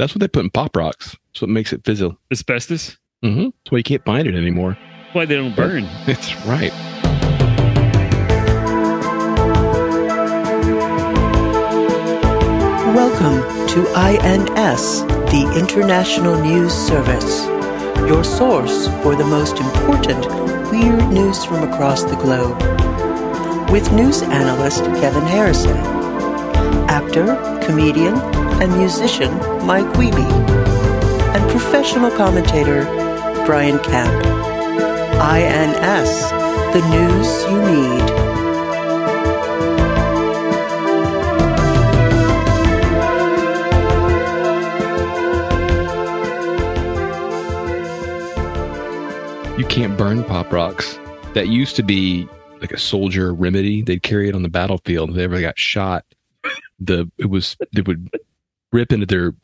That's what they put in pop rocks. That's what makes it fizzle. Asbestos. Mm-hmm. That's why you can't find it anymore. Why they don't burn? That's right. Welcome to INS, the International News Service, your source for the most important weird news from across the globe. With news analyst Kevin Harrison, actor, comedian, and musician Mike Wiebe, and professional commentator Brian Camp. INS, the news you need. You can't burn pop rocks. That used to be like a soldier remedy. They'd carry it on the battlefield. If they ever got shot, the it was it would rip into their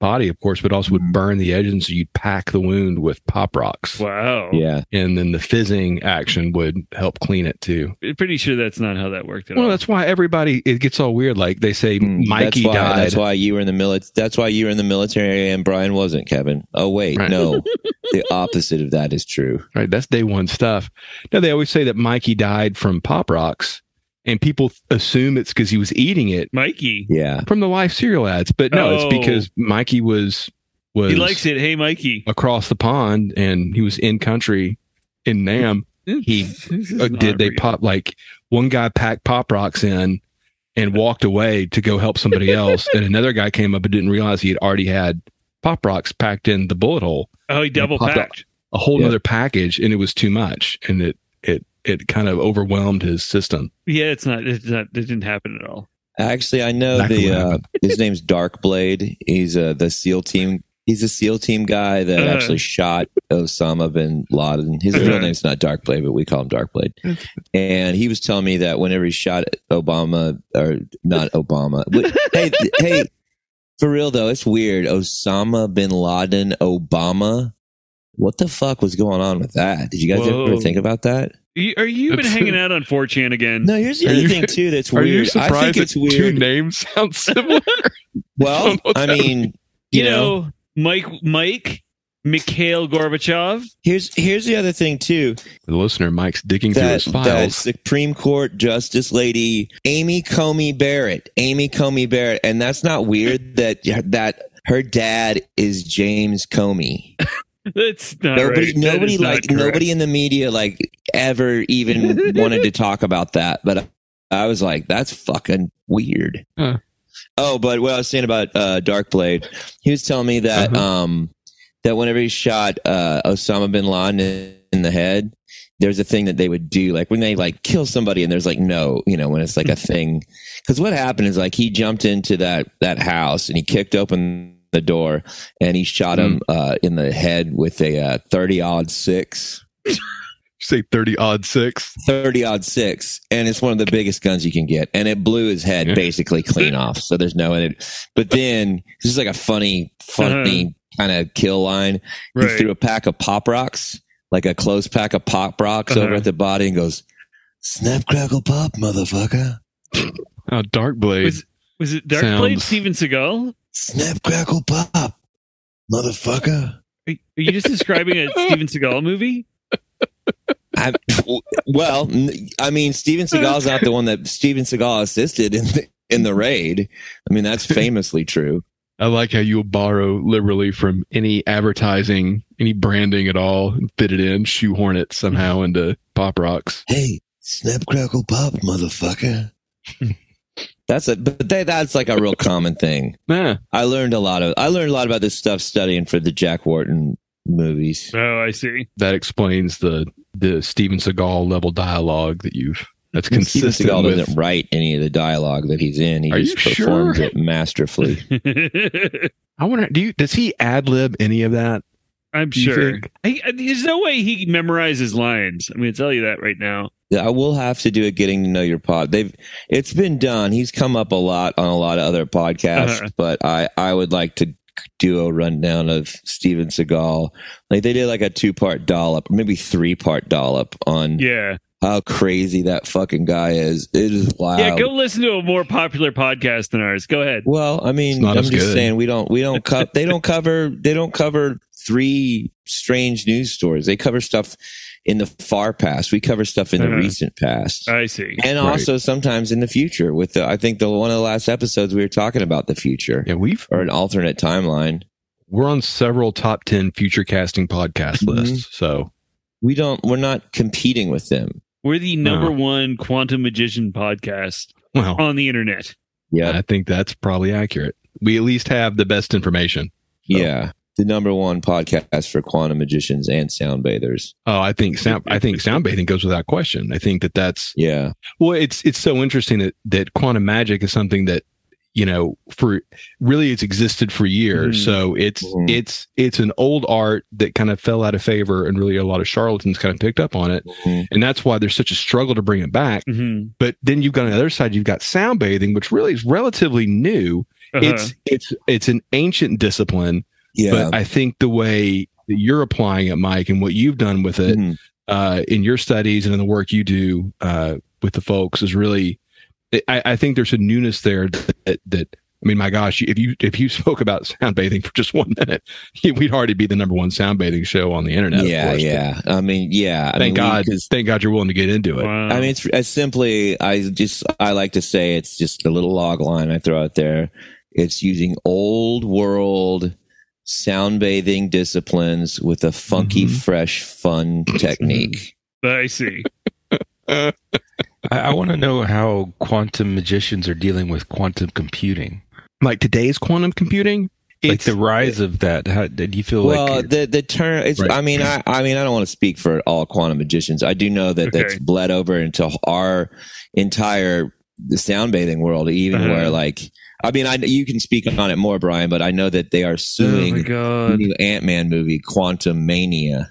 body, of course, but also would burn the edges. And so you'd pack the wound with pop rocks. Wow. Yeah. And then the fizzing action would help clean it too. I'm pretty sure that's not how that worked at Well, all. that's why everybody it gets all weird. Like they say, Mm, Mikey that's why, died. That's why you were in the military. That's why you were in the military and Brian wasn't, Kevin. Oh wait, Right. no. the opposite of that is true. Right, that's day one stuff. Now they always say that Mikey died from pop rocks, and people assume it's because he was eating it Mikey. Yeah. from the Life cereal ads. But no, Oh. it's because Mikey was was He likes it. Hey, Mikey. across the pond, and he was in country in Nam. He Uh, did they real. pop like one guy packed pop rocks in and walked away to go help somebody else, and another guy came up and didn't realize he had already had pop rocks packed in the bullet hole. Oh, he double popped packed. a whole Yeah. other package and it was too much and it it it kind of overwhelmed his system Yeah, it's not. It's not. It didn't happen at all. Actually, I know Exactly the uh, his name's Darkblade. He's uh, the SEAL team. He's a SEAL team guy that Uh. actually shot Osama bin Laden. His real Uh-huh. name's not Darkblade, but we call him Darkblade. And he was telling me that whenever he shot Obama, or not Obama, but- hey, hey, for real though, it's weird. Osama bin Laden, Obama. What the fuck was going on with that? Did you guys Whoa. ever think about that? Are you been hanging out on 4chan again? No, here's the other you- thing too that's are weird. you I think it's that two weird. names sound similar Well, don't I mean, you, You know, know, Mike, Mike, Mikhail Gorbachev. here's here's the other thing too. the listener mike's digging through his that files Supreme Court Justice lady Amy Comey Barrett, Amy Comey Barrett, and that's not weird that that her dad is James Comey. That's not nobody, right. Nobody like nobody in the media like ever even wanted to talk about that, but I was like, that's fucking weird. Huh. Oh, but what I was saying about uh, Darkblade, he was telling me that Uh-huh. um that whenever he shot uh, Osama bin Laden in, in the head, there's a thing that they would do, like when they like kill somebody, and there's like no, you know, when it's like a thing. Because what happened is like he jumped into that that house and he kicked open the door and he shot him uh, in the head with a uh, thirty odd six. say 30 odd six 30 odd six and it's one of the biggest guns you can get and it blew his head Yeah. basically clean off so there's no in it but then this is like a funny funny kind of kill line Right. he threw a pack of pop rocks like a close pack of pop rocks over Uh-huh. at the body and goes snap crackle pop motherfucker oh dark blade Was, was it Darkblade Sounds- Steven Seagal? Snap crackle pop motherfucker Are, are you just describing a Steven Seagal movie? I, well, I mean, Steven Seagal's not the one that Steven Seagal assisted in the, in the raid. I mean, that's famously true. i like how you'll borrow liberally from any advertising any branding at all and fit it in shoehorn it somehow into pop rocks Hey, snap crackle pop, motherfucker. that's a but they, that's like a real common thing. nah I learned a lot of I learned a lot about this stuff studying for the Jack Wharton movies. Oh, I see. that explains the the steven seagal level dialogue that you've that's Steven consistent Seagal with doesn't write any of the dialogue that he's in. He Are just you performs sure? it masterfully. I wonder, do you does he ad lib any of that? I'm sure. I, I- there's no way he memorizes lines. I'm going to tell you that right now. I will have to do a getting to know your pod. They've it's been done. He's come up a lot on a lot of other podcasts, Uh-huh. but I I would like to do a rundown of Steven Seagal. Like they did like a two part dollop, maybe three part dollop on Yeah. How crazy that fucking guy is. It is wild. Yeah, go listen to a more popular podcast than ours. Go ahead. Well, I mean, I'm just good. saying we don't we don't co- they don't cover they don't cover three strange news stories. They cover stuff in the far past. We cover stuff in the Uh-huh. recent past. I see. and Right. also sometimes in the future with the I think the one of the last episodes we were talking about the future Yeah, we've or an alternate timeline. we're on several top ten future casting podcast Mhm. lists. So We don't we're not competing with them. We're the number No. one quantum magician podcast well, on the internet. Yeah. I think that's probably accurate. We at least have the best information. So- Yeah. The number one podcast for quantum magicians and sound bathers. Oh, I think sound. I think sound bathing goes without question. I think that that's Yeah. well. It's it's so interesting that that quantum magic is something that you know for really it's existed for years. Mhm. So it's Mhm. it's it's an old art that kind of fell out of favor, and really a lot of charlatans kind of picked up on it, Mhm. and that's why there's such a struggle to bring it back. hmm But then you've got on the other side, you've got sound bathing, which really is relatively new. Uh-huh. It's it's it's an ancient discipline, Yeah. but I think the way that you're applying it, Mike, and what you've done with it Mhm. uh, in your studies and in the work you do uh, with the folks is really. I, I think there's a newness there that, that I mean, my gosh, if you if you spoke about sound bathing for just one minute, we'd already be the number one sound bathing show on the internet. of yeah, course. yeah. I mean, yeah. I Thank mean, we- thank God you're willing to get into it. Wow. I mean, it's as simply. I just. I like to say it's just a little log line I throw out there. It's using old world sound bathing disciplines with a funky, Mhm. fresh, fun technique. I see. I, I want to know how quantum magicians are dealing with quantum computing, Like today's quantum computing, like it's the rise of that. How, do you feel Well, like? the the term. It's. Right. I mean, I. I mean, I don't want to speak for all quantum magicians. I do know that Okay. that's bled over into our entire the sound bathing world. Even Uh-huh. where, like, I mean, I you can speak on it more, Brian, but I know that they are Oh suing my the new Ant Man movie, Quantumania.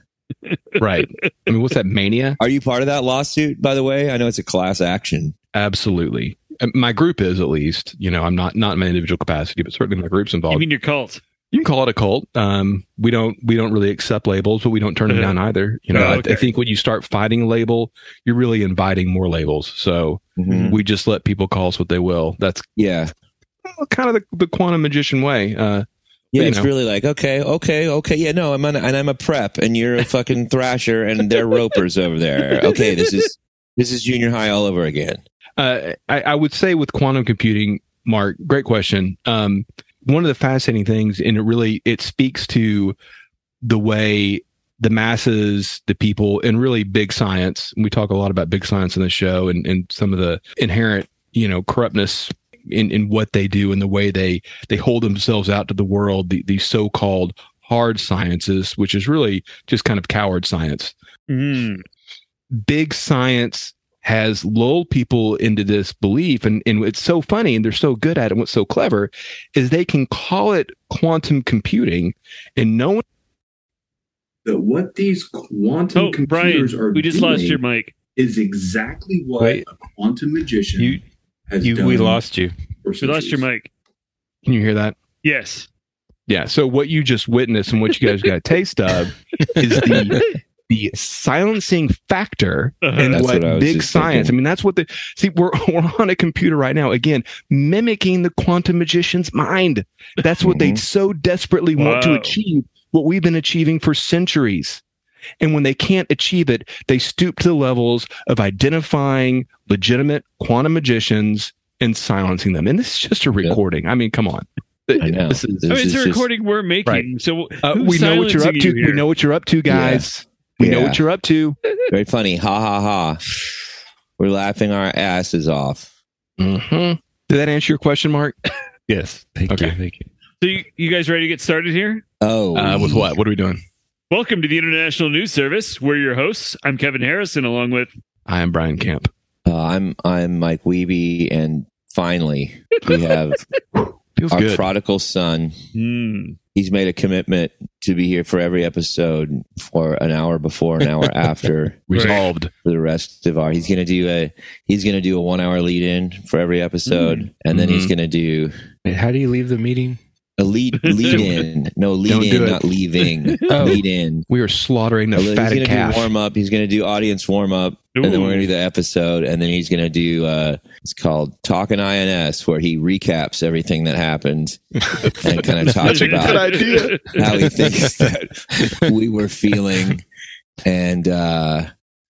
Right. I mean, what's that mania? Are you part of that lawsuit? By the way, I know it's a class action. Absolutely. Uh, My group is at least. You know, I'm not not in my individual capacity, but certainly my group's involved. You involved. mean your cult? You can call it a cult. Um, we don't we don't really accept labels, but we don't turn them down either. You know, Oh, I- I, think when you start fighting a label, you're really inviting more labels. So Mhm. we just let people call us what they will. That's Yeah, kind of the, the quantum magician way. Uh, yeah. you It's know. really like okay, okay, okay. Yeah, no, I'm an, and I'm a prep, and you're a fucking thrasher, and they're ropers over there. Okay, this is this is junior high all over again. uh, I, I would say with quantum computing, Mark, great question. Um, one of the fascinating things, and it really it speaks to the way the masses, the people, and really big science. We talk a lot about big science in the show, and, and some of the inherent, you know, corruptness in, in what they do and the way they they hold themselves out to the world. The, the so-called hard sciences, which is really just kind of coward science Mm. big science has lulled people into this belief and, and it's so funny and they're so good at it and what's so clever is they can call it quantum computing and no one that what these quantum Oh, computers Brian, are we just doing lost your mic. is exactly what Wait. a quantum magician You, has you, done. we lost you. We lost your mic. can you hear that Yes. yeah so what you just witnessed and what you guys got a taste of is the the silencing factor Uh-huh. and That's what, what big science thinking. i mean that's what the see we're, we're on a computer right now again mimicking the quantum magician's mind that's what they Mhm. so desperately want to achieve what we've been achieving for centuries and when they can't achieve it they stoop to the levels of identifying legitimate quantum magicians and silencing them and this is just a recording i mean come on I know. This is, I mean, This it's is a just- recording we're making. Right. So uh, we know what you're up silencing to you we know what you're up to guys we know what you're up to Very funny. Ha ha ha. We're laughing our asses off. Mm-hmm. Did that answer your question, Mark? Yes, thank Okay. you, thank you. So you, you guys ready to get started here? Oh, Uh, with what? What are we doing? Welcome to the International News Service. We're your hosts. I'm Kevin Harrison, along with I am Brian Camp. Uh, I'm I'm Mike Wiebe, and finally we have Feels our good. prodigal son. Hmm. He's made a commitment to be here for every episode for an hour before, an hour after, Resolved. for the rest of our. He's gonna do a he's gonna do a one hour lead in for every episode, and then he's Mhm. gonna do Wait, how do you leave the meeting? A lead lead in. No lead Don't in, not leaving. Oh. Lead in. We are slaughtering the He's gonna calf. do warm up. He's gonna do audience warm up. and then we're gonna do the episode, and then he's gonna do uh, it's called Talking INS, where he recaps everything that happened and kind of talks That's a good about how he thinks that we were feeling, and uh,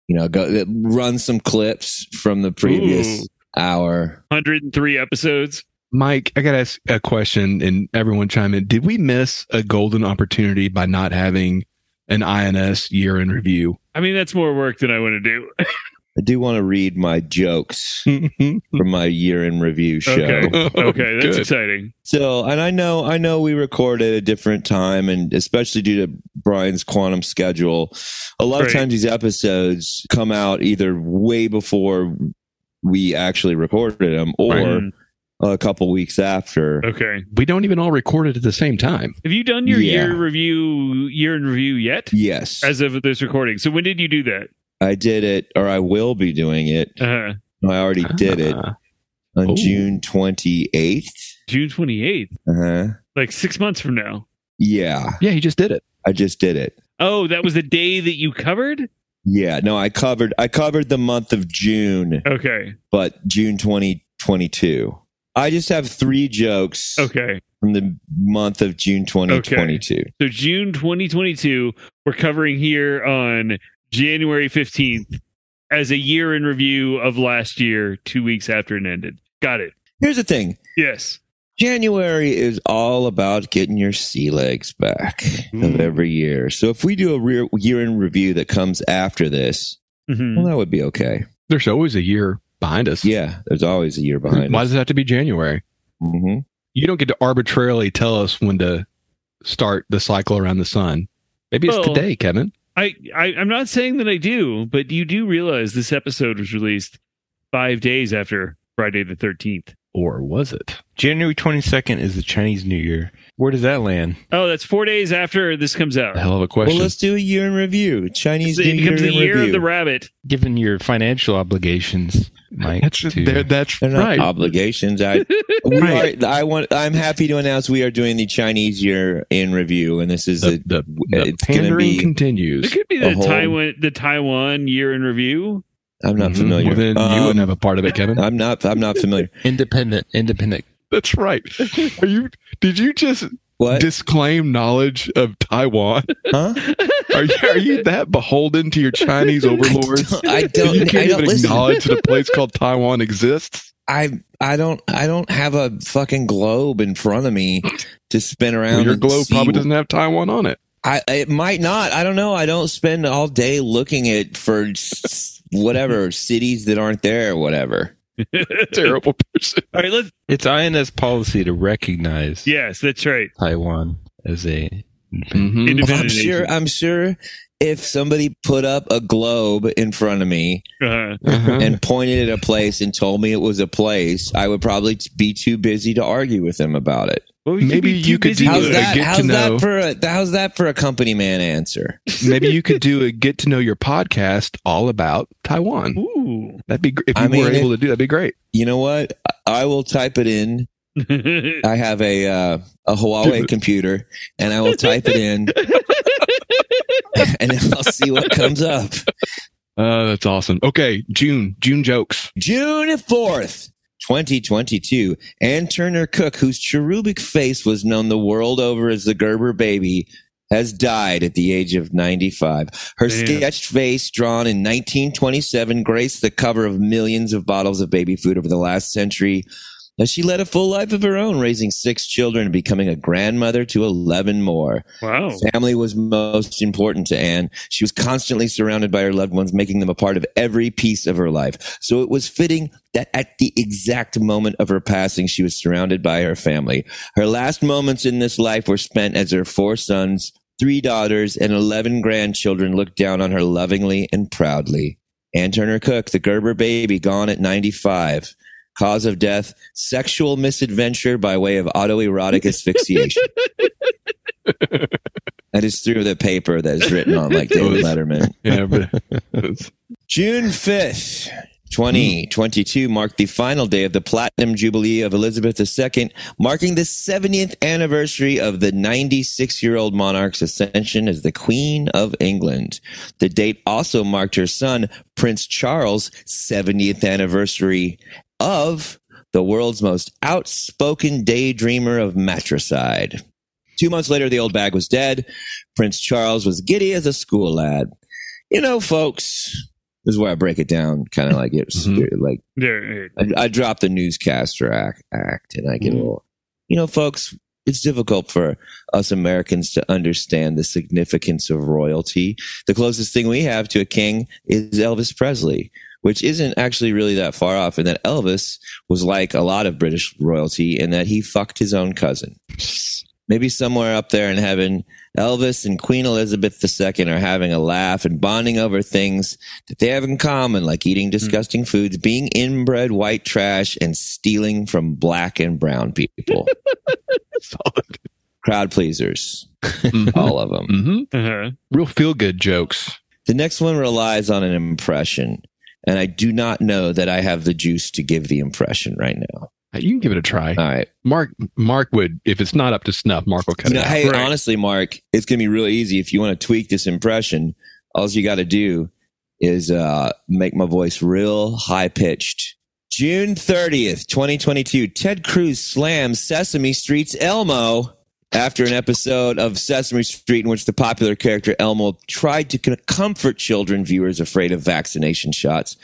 you know, go run some clips from the previous Ooh. hour. 103 episodes. Mike, I got to ask a question and everyone chime in. Did we miss a golden opportunity by not having an INS year in review? I mean, that's more work than I want to do. I do want to read my jokes from my year in review show. Okay. Okay, that's Good. exciting. So, and I know, I know we record at a different time, and especially due to Brian's quantum schedule, a lot of times these episodes come out either way before we actually recorded them, or a couple weeks after. Okay. We don't even all record it at the same time. Have you done your Yeah. year review, year in review yet? Yes, As of this recording. So when did you do that? I did it, or I will be doing it. Uh, I already did it Ah. on Oh. June twenty eighth. June 28th, Uh huh. like six months from now. Yeah, Yeah, he just did it. I just did it. Oh, that was the day that you covered? Yeah, no, I covered. I covered the month of June. Okay. but June 2022. I just have three jokes Okay. from the month of June 2022. So June 2022, we're covering here on January 15th as a year in review of last year, two weeks after it ended. Got it. Here's the thing Yes. January is all about getting your sea legs back of every year. So if we do a rear, year in review that comes after this, Mhm. well, that would be okay. There's always a year behind us. Yeah, there's always a year behind Why us. does it have to be January? hmm You don't get to arbitrarily tell us when to start the cycle around the sun. Maybe it's Well- today, Kevin. I, I I'm not saying that I do, but you do realize this episode was released five days after Friday the 13th. Or was it? January 22nd is the Chinese New Year. Where does that land? Oh, that's four days after this comes out. Hell of a question. Well, let's do a year in review. Chinese So New it becomes Year the year review. of the rabbit. Given your financial obligations, Mike. that's to- there- that's They're not right. obligations. I we Right. are, I want. I'm happy to announce we are doing the Chinese year in review, and this is the, a, the, the it's pandering be- It could be the whole- Taiwan the Taiwan year in review. I'm not Mhm. familiar. Well, then you Um, wouldn't have a part of it, Kevin. I'm not. I'm not familiar. independent, independent. That's right. Are you? Did you just What? disclaim knowledge of Taiwan? huh? Are you, are you that beholden to your Chinese overlords? I that don't. you I can't don't even listen. acknowledge that a place called Taiwan exists. I. I don't. I don't have a fucking globe in front of me to spin around. Well, your globe see- probably doesn't have Taiwan on it. I. It might not. I don't know. I don't spend all day looking at for s- whatever cities that aren't there. or Whatever. Terrible person. All right, let's. It's INS policy to recognize Yes, that's right. Taiwan as a Mhm. Independent I'm sure. nation. I'm sure. If somebody put up a globe in front of me Uh, Uh-huh. and pointed at a place and told me it was a place, I would probably be too busy to argue with them about it. Well, we Maybe be you could do How's a that? get to know. that for a how's that for a company man answer? Maybe you could do a get to know your podcast all about Taiwan. Ooh. That'd be gr- if you I mean, were if- able to do. That'd be great. You know what? I will type it in. I have a uh, a Huawei computer, and I will type it in, and then I'll see what comes up. Uh, that's awesome. Okay, June. June jokes. June fourth. 2022, Ann Turner Cook, whose cherubic face was known the world over as the Gerber baby, has died at the age of 95. Her Damn. sketched face, drawn in 1927, graced the cover of millions of bottles of baby food over the last century. As she led a full life of her own, raising six children and becoming a grandmother to 11 more. wow. Family was most important to Anne. She was constantly surrounded by her loved ones, making them a part of every piece of her life. So it was fitting that at the exact moment of her passing, she was surrounded by her family. Her last moments in this life were spent as her four sons, three daughters, and 11 grandchildren looked down on her lovingly and proudly. Ann Turner Cook, the Gerber baby, gone at 95. Cause of death, sexual misadventure by way of autoerotic asphyxiation. That is through the paper that is written on like David Letterman. Yeah, but June 5th, 2022 marked the final day of the Platinum Jubilee of Elizabeth II, marking the 70th anniversary of the 96 year old monarch's ascension as the Queen of England. The date also marked her son, Prince Charles' 70th anniversary of the world's most outspoken daydreamer of matricide. Two months later, the old bag was dead. Prince Charles was giddy as a school lad. You know, folks, this is where I break it down, kind of like it's Mhm. like I, I drop the newscaster act, act and I get a little, you know, folks, it's difficult for us Americans to understand the significance of royalty. The closest thing we have to a king is Elvis Presley, which isn't actually really that far off. And that Elvis was like a lot of British royalty in that he fucked his own cousin. Maybe somewhere up there in heaven, Elvis and Queen Elizabeth II are having a laugh and bonding over things that they have in common, like eating disgusting foods, being inbred white trash, and stealing from black and brown people. Crowd pleasers, Mhm. all of them. Mhm. uh-huh. Real feel good jokes. The next one relies on an impression, and I do not know that I have the juice to give the impression right now. You can give it a try. All right. Mark Mark would if it's not up to snuff, Mark will cut You know, it out. hey, Right. honestly, Mark, it's gonna be real easy if you want to tweak this impression. All you got to do is uh, make my voice real high pitched. June thirtieth, twenty twenty two. Ted Cruz slams Sesame Street's Elmo after an episode of Sesame Street in which the popular character Elmo tried to comfort children viewers afraid of vaccination shots.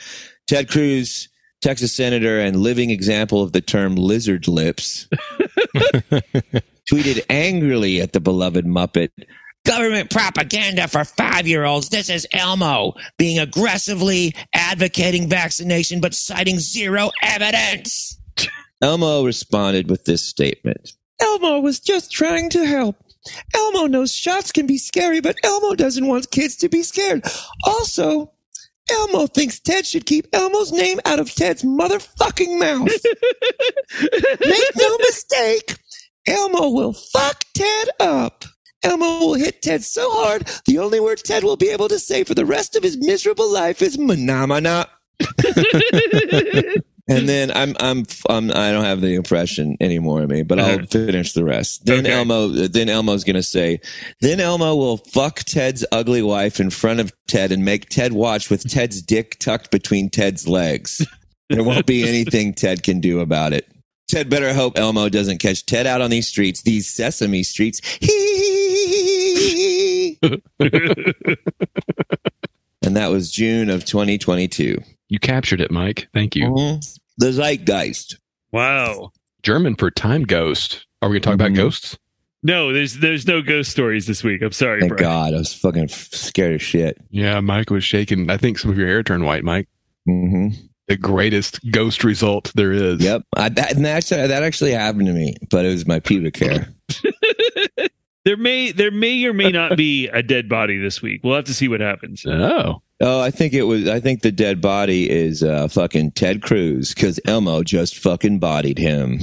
Ted Cruz, Texas senator and living example of the term lizard lips, tweeted angrily at the beloved Muppet. Government propaganda for five year olds. This is Elmo being aggressively advocating vaccination but citing zero evidence. Elmo responded with this statement Elmo was just trying to help. Elmo knows shots can be scary, but Elmo doesn't want kids to be scared. Also, Elmo thinks Ted should keep Elmo's name out of Ted's motherfucking mouth. Make no mistake, Elmo will fuck Ted up. Elmo will hit Ted so hard, the only word Ted will be able to say for the rest of his miserable life is manamana. And then I'm I'm I'm I don't have the impression anymore of me, but I'll Uh-huh. finish the rest. Then Okay. Elmo then Elmo's gonna say, then Elmo will fuck Ted's ugly wife in front of Ted and make Ted watch with Ted's dick tucked between Ted's legs. There won't be anything Ted can do about it. Ted better hope Elmo doesn't catch Ted out on these streets, these sesame streets. And that was June of 2022. You captured it, Mike. Thank you. Mhm. The zeitgeist. Wow. German for time ghost. Are we gonna talk Mhm. about ghosts? No, there's there's no ghost stories this week. I'm sorry, Thank Brian. God, I was fucking f- scared as shit. Yeah, Mike was shaking. I think some of your hair turned white, Mike. hmm The greatest ghost result there is. Yep, I, that and that's, that actually happened to me, but it was my pubic hair. There may there may or may not be a dead body this week. We'll have to see what happens. Oh. Oh, I think it was. I think the dead body is uh, fucking Ted Cruz because Elmo just fucking bodied him.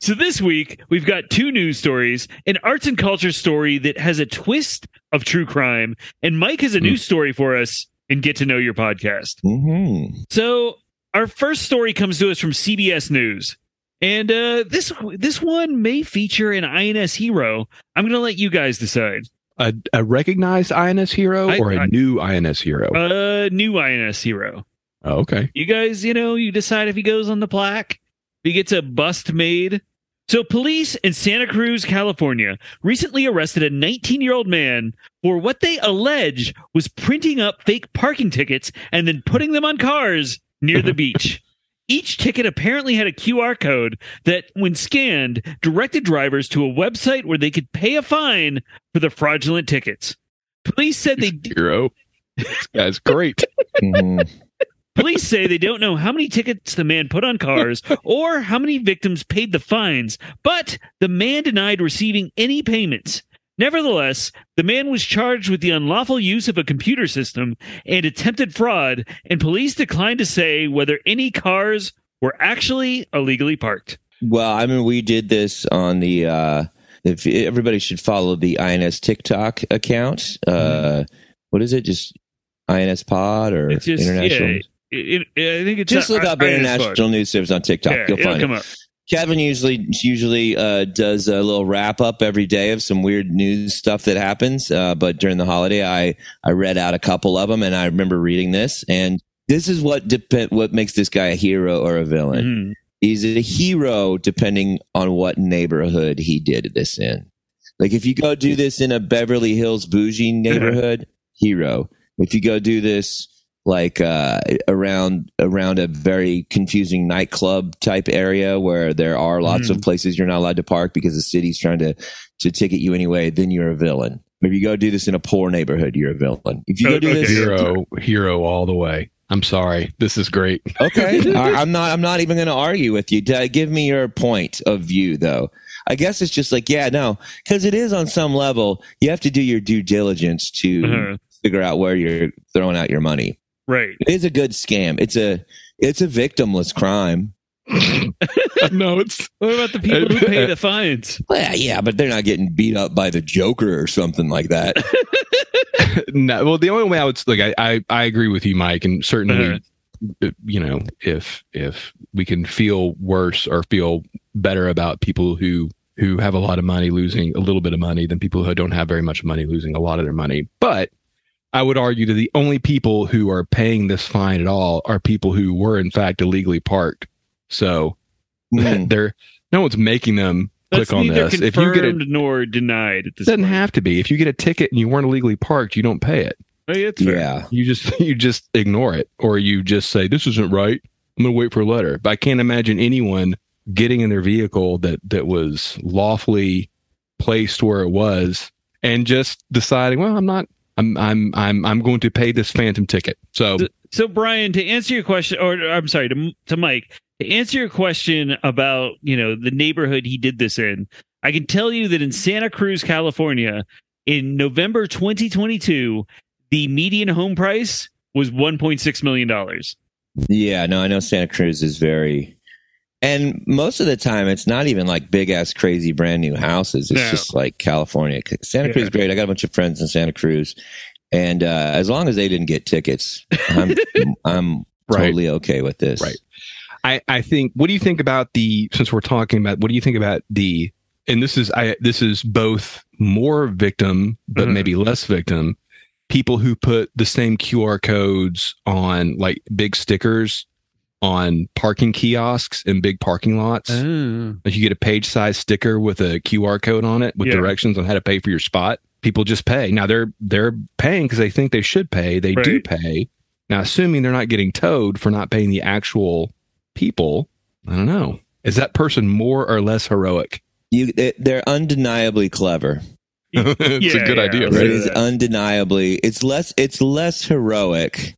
So this week we've got two news stories, an arts and culture story that has a twist of true crime, and Mike has a news story for us in Get to Know Your podcast. hmm So our first story comes to us from CBS News. And uh, this this one may feature an INS hero. I'm going to let you guys decide. A, a recognized INS hero I- or a I- new INS hero? A new INS hero. oh, okay. You guys, you know, you decide if he goes on the plaque, he gets a bust made. So, police in Santa Cruz, California, recently arrested a 19 year old man for what they allege was printing up fake parking tickets and then putting them on cars near the beach. Each ticket apparently had a QR code that, when scanned, directed drivers to a website where they could pay a fine for the fraudulent tickets. Police said they Hero. this guy's great. hmm Police say they don't know how many tickets the man put on cars or how many victims paid the fines, but the man denied receiving any payments. Nevertheless, the man was charged with the unlawful use of a computer system and attempted fraud, and police declined to say whether any cars were actually illegally parked. Well, I mean, we did this on the. uh If everybody should follow the INS TikTok account. Uh What is it? Just INS Pod or It's just international? yeah, It, it- I think it's Just look up International News Service on TikTok. Yeah, You'll it'll find come it. Kevin usually usually uh, does a little wrap up every day of some weird news stuff that happens. Uh, but during the holiday, I I read out a couple of them, and I remember reading this. And this is what depend what makes this guy a hero or a villain. Mhm. He's a hero depending on what neighborhood he did this in. Like if you go do this in a Beverly Hills bougie neighborhood, hero. If you go do this like uh, around around a very confusing nightclub type area where there are lots of places you're not allowed to park because the city's trying to to ticket you anyway, then you're a villain. If you go do this in a poor neighborhood, you're a villain. If you go do Okay. this, Hero, hero all the way. I'm sorry. This is great. Okay, I, I'm not. I'm not even going to argue with you. Give me your point of view, though. I guess it's just like, yeah, no, because it is on some level. You have to do your due diligence to Uh-huh. figure out where you're throwing out your money. Right. It is a good scam. It's a it's a victimless crime. no, it's What about the people who pay the fines? Well, yeah, but they're not getting beat up by the Joker or something like that. no. Well, the only way I would like, I, I, I agree with you, Mike, and certainly, Uh-huh. uh, you know, if if we can feel worse or feel better about people who who have a lot of money losing a little bit of money than people who don't have very much money losing a lot of their money, but I would argue that the only people who are paying this fine at all are people who were in fact illegally parked. So Mm. they're no one's making them That's click on neither this. If you get a nor denied at it this doesn't point. have to be. If you get a ticket and you weren't illegally parked, you don't pay it. Oh, yeah, fair. Yeah, You just you just ignore it, or you just say this isn't right. I'm gonna wait for a letter. But I can't imagine anyone getting in their vehicle that that was lawfully placed where it was and just deciding, well, I'm not. I'm I'm I'm I'm going to pay this phantom ticket. So So, so Brian, to answer your question, or I'm sorry, to, to Mike, to answer your question about you know the neighborhood he did this in, I can tell you that in Santa Cruz, California, in November 2022, the median home price was 1.6 million dollars. yeah. No, I know Santa Cruz is very, and most of the time it's not even like big ass crazy brand new houses. It's No. just like California. Santa Yeah. Cruz is great. I got a bunch of friends in Santa Cruz, and uh, as long as they didn't get tickets, I'm I'm Right. totally okay with this. Right. I, I think what do you think about the since we're talking about what do you think about the and this is I this is both more victim but Mhm. maybe less victim people who put the same QR codes on like big stickers on parking kiosks in big parking lots. Oh. Like you get a page size sticker with a QR code on it with Yeah. directions on how to pay for your spot. People just pay. Now they're they're paying because they think they should pay. They do pay. Now, assuming they're not getting towed for not paying the actual people, I don't know. Is that person more or less heroic? You, they- they're undeniably clever. it's Yeah, a good yeah, idea, right? It is undeniably. It's less. It's less heroic.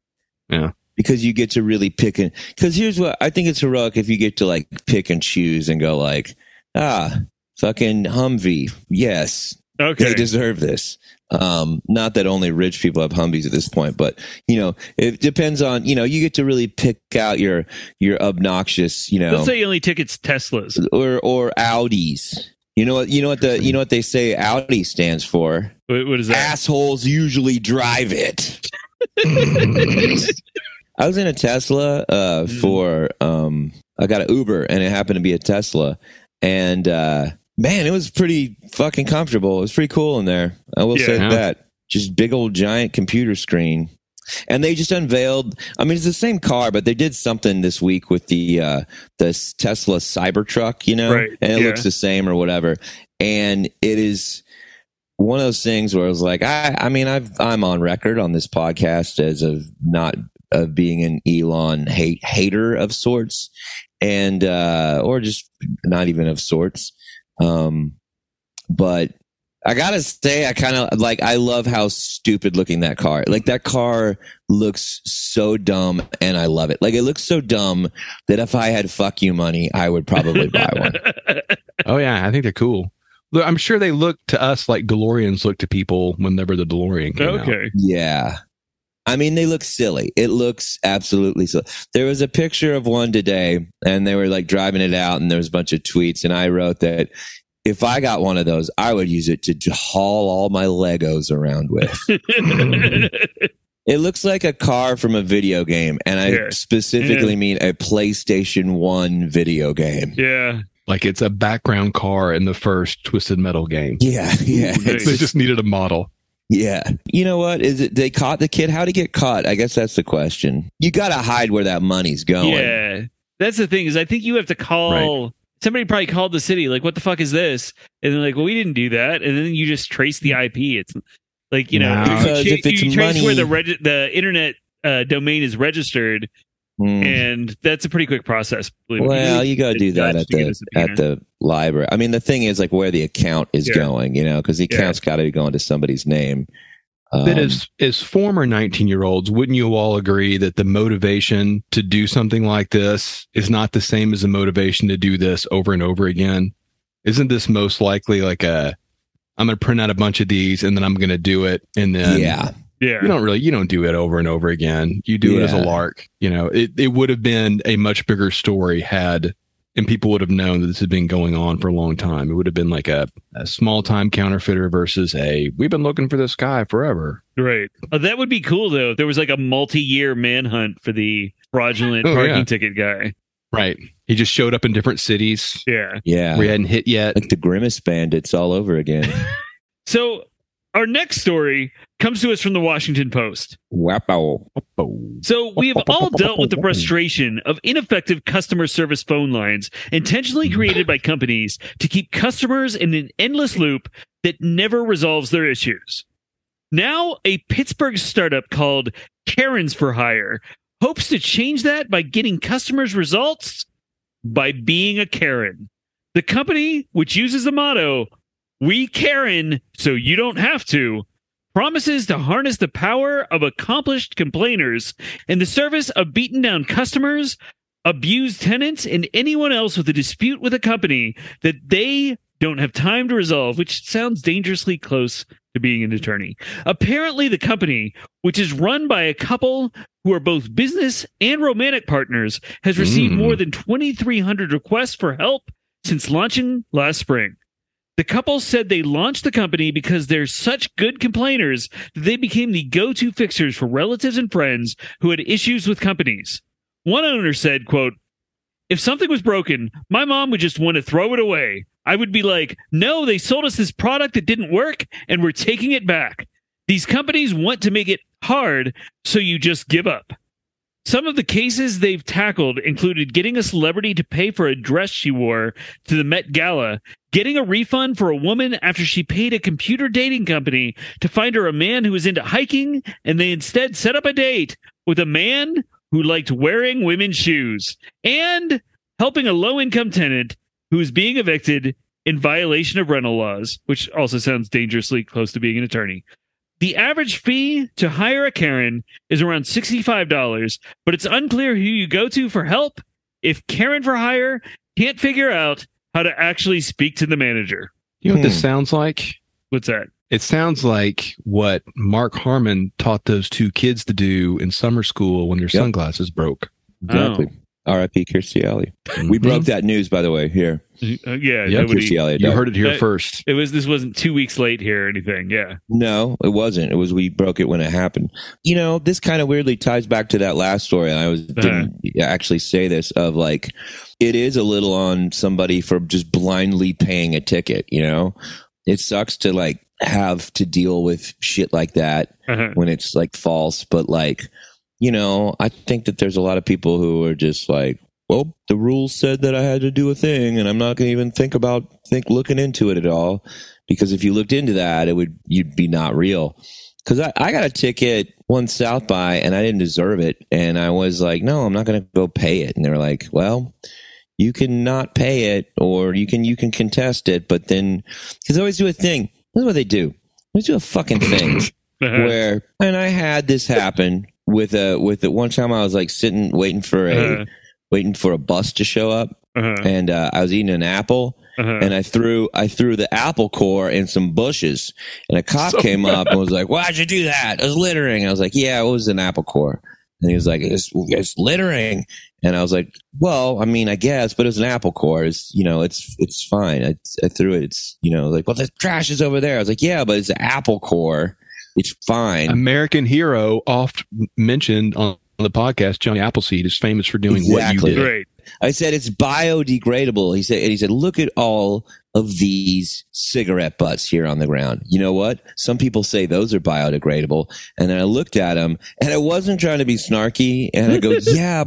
Yeah. Because you get to really pick and because here's what I think it's heroic if you get to like pick and choose and go like ah fucking Humvee yes Okay. they deserve this. Um, not that only rich people have Humvees at this point, but you know it depends on you know you get to really pick out your your obnoxious you know Let's say he only tickets Teslas. or or Audis. You know what you know what the you know what they say Audi stands for. What, what is that? Assholes usually drive it. I was in a Tesla uh, Mm. for um, I got an Uber and it happened to be a Tesla, and uh, man, it was pretty fucking comfortable. It was pretty cool in there. I will say Yeah. that. Just big old giant computer screen. And they just unveiled. I mean, it's the same car, but they did something this week with the uh, the Tesla Cybertruck, you know, Right, and it yeah. looks the same or whatever. And it is one of those things where I was like, I, I mean, I've, I'm on record on this podcast as of not of being an Elon hate hater of sorts, and uh, or just not even of sorts. Um, but I gotta say, I kind of like. I love how stupid looking that car. Like that car looks so dumb, and I love it. Like it looks so dumb that if I had fuck you money, I would probably buy one. Oh yeah, I think they're cool. Look, I'm sure they look to us like DeLoreans look to people whenever the DeLorean came out. okay. Yeah. I mean, they look silly. It looks absolutely silly. There was a picture of one today, and they were like driving it out, and there was a bunch of tweets, and I wrote that if I got one of those, I would use it to haul all my Legos around with. It looks like a car from a video game, and I Yeah. specifically Yeah. mean a PlayStation One video game. Yeah. Like it's a background car in the first Twisted Metal game. Yeah, yeah, Ooh, nice. They just needed a model. Yeah. You know what? Is it they caught the kid? How would he get caught? I guess that's the question. You got to hide where that money's going. Yeah. That's the thing is I think you have to call somebody probably called the city like what the fuck is this? And they're like, "Well, we didn't do that." And then you just trace the IP. It's like, you know, No. you, if it's you trace money- where the reg- the internet uh, domain is registered Hmm. and that's a pretty quick process. believe me. Well, you got to do that at the at the library. I mean, the thing is like where the account is Yeah. going, you know, because the Yeah. account's got to be going to somebody's name. Um, But as as former 19 year olds, wouldn't you all agree that the motivation to do something like this is not the same as the motivation to do this over and over again? Isn't this most likely like a I'm going to print out a bunch of these and then I'm going to do it and then yeah, yeah. you don't really you don't do it over and over again. You do it as a lark. You know, it it would have been a much bigger story had and people would have known that this had been going on for a long time. It would have been like a, a small time counterfeiter versus a we've been looking for this guy forever. Right. Oh, that would be cool though. If there was like a multi-year manhunt for the fraudulent Oh, parking yeah. ticket guy. Right. He just showed up in different cities Yeah. yeah, We hadn't hit yet. like the Grimace Bandits all over again. So our next story comes to us from the Washington Post. So we have all dealt with the frustration of ineffective customer service phone lines intentionally created by companies to keep customers in an endless loop that never resolves their issues. Now, a Pittsburgh startup called Karens for Hire hopes to change that by getting customers results by being a Karen. The company, which uses the motto, We Karen, so you don't have to, promises to harness the power of accomplished complainers in the service of beaten down customers, abused tenants, and anyone else with a dispute with a company that they don't have time to resolve, which sounds dangerously close to being an attorney. Apparently, the company, which is run by a couple who are both business and romantic partners, has received Mm. more than 2,300 requests for help since launching last spring. The couple said they launched the company because they're such good complainers that they became the go-to fixers for relatives and friends who had issues with companies. One owner said, quote, if something was broken, my mom would just want to throw it away. I would be like, no, they sold us this product that didn't work and we're taking it back. These companies want to make it hard, so you just give up. Some of the cases they've tackled included getting a celebrity to pay for a dress she wore to the Met Gala, getting a refund for a woman after she paid a computer dating company to find her a man who was into hiking, and they instead set up a date with a man who liked wearing women's shoes, and helping a low income tenant who is being evicted in violation of rental laws, which also sounds dangerously close to being an attorney. The average fee to hire a Karen is around $65, but it's unclear who you go to for help if Karen for hire can't figure out how to actually speak to the manager. You know what this Hmm. sounds like? What's that? It sounds like what Mark Harmon taught those two kids to do in summer school when their Yep. sunglasses broke. Exactly. R.I.P. Kirstie Alley. We broke that news, by the way. Here, Uh, yeah, Yep. nobody. Kirstie Alley. You heard it here Uh, first. It was this wasn't two weeks late here or anything. Yeah. No, it wasn't. It was we broke it when it happened. You know, this kind of weirdly ties back to that last story. And I was didn't actually say this of like it is a little on somebody for just blindly paying a ticket. You know, it sucks to like have to deal with shit like that Uh-huh. when it's like false. But like, you know, I think that there's a lot of people who are just like, well, the rules said that I had to do a thing, and I'm not going to even think about think looking into it at all. Because if you looked into that, it would you'd be not real. Because I, I got a ticket one South by, and I didn't deserve it, and I was like, no, I'm not going to go pay it. And they were like, well, you can not pay it, or you can you can contest it, but then because they always do a thing. This is what they do. They do a fucking thing where and I had this happen with a with it one time I was like sitting waiting for a Uh-huh. waiting for a bus to show up Uh-huh. and uh, I was eating an apple Uh-huh. and I threw I threw the apple core in some bushes and a cop So came up and was like why'd you do that? It was littering. I was like yeah it was an apple core. And he was like it's, it's littering. And I was like well I mean I guess but it was an apple core. It's you know it's it's fine. I, I threw it. It's you know like well the trash is over there. I was like yeah but it's an apple core It's fine. American hero, oft mentioned on the podcast, Johnny Appleseed is famous for doing Exactly. what you did. Right. I said it's biodegradable. He said, and he said, look at all of these cigarette butts here on the ground. You know what? Some people say those are biodegradable. And then I looked at him and I wasn't trying to be snarky. And I go, yeah,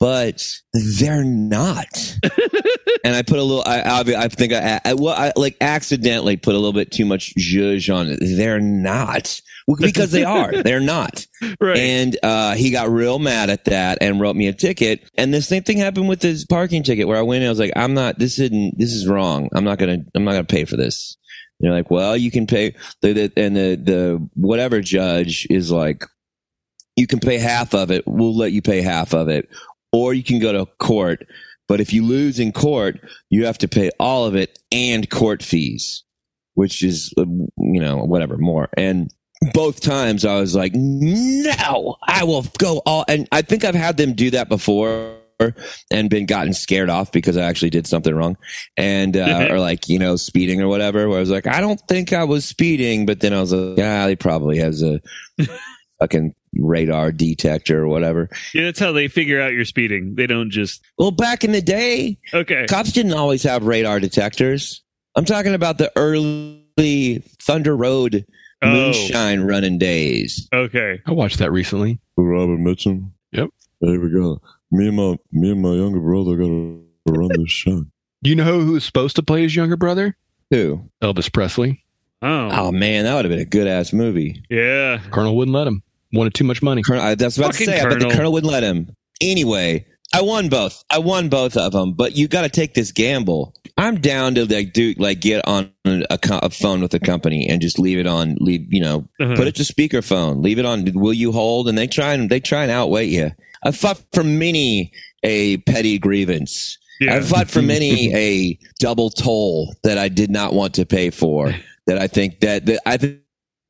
but they're not. and I put a little, I, I, I think I, I, well, I like accidentally put a little bit too much zhuzh on it. They're not. Because they are. They're not. Right. And uh, he got real mad at that and wrote me a ticket. And the same thing happened with his parking ticket where I went and I was like, I'm not, this isn't, this is wrong. I'm not going to, I'm not going to pay for this. And they're like, well, you can pay. The, the, and the, the, whatever judge is like, you can pay half of it. We'll let you pay half of it. Or you can go to court. But if you lose in court, you have to pay all of it and court fees, which is, you know, whatever more. And both times I was like, no, I will go all. And I think I've had them do that before and been gotten scared off because I actually did something wrong and, uh, or like, you know, speeding or whatever, where I was like, I don't think I was speeding, but then I was like, yeah, he probably has a fucking radar detector or whatever. Yeah, that's how they figure out you're speeding. They don't just Well, back in the day, okay. cops didn't always have radar detectors. I'm talking about the early Thunder Road Oh, moonshine running days. okay. I watched that recently. Robert Mitchum. Yep. There we go. Me and my me and my younger brother got to run this show. Do you know who was supposed to play his younger brother? Who? Elvis Presley. Oh, Oh man, that would have been a good ass movie. yeah. Colonel wouldn't let him. Wanted too much money. Colonel, I, that's what I was Fucking about to say. I bet the Colonel. colonel wouldn't let him. Anyway, I won both. I won both of them, but you got to take this gamble. I'm down to like do like get on a, co- a phone with a company and just leave it on. Leave you know, Uh-huh. put it to speakerphone. Leave it on. Will you hold? And they try and they try and outweigh you. I fought for many a petty grievance. Yeah. I fought for many a double toll that I did not want to pay for. That I think that, that I th-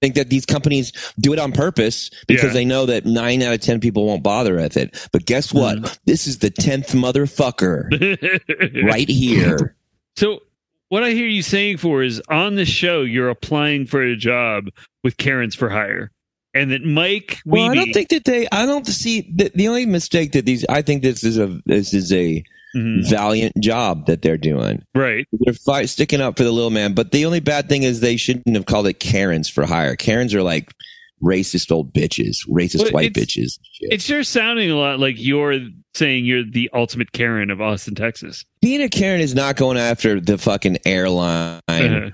think that these companies do it on purpose because Yeah. they know that nine out of ten people won't bother with it. But guess what? Mm. This is the tenth motherfucker right here. So what I hear you saying for is on the show you're applying for a job with Karens for hire, and that Mike Well, I don't think that they. I don't see the, the only mistake that these. I think this is a this is a Mhm. valiant job that they're doing. right. They're fight, sticking up for the little man. But the only bad thing is they shouldn't have called it Karens for hire. Karens are like racist old bitches, racist Well, white bitches. Shit. It's sure sounding a lot like you're saying you're the ultimate Karen of Austin, Texas. Being a Karen is not going after the fucking airline Uh-huh.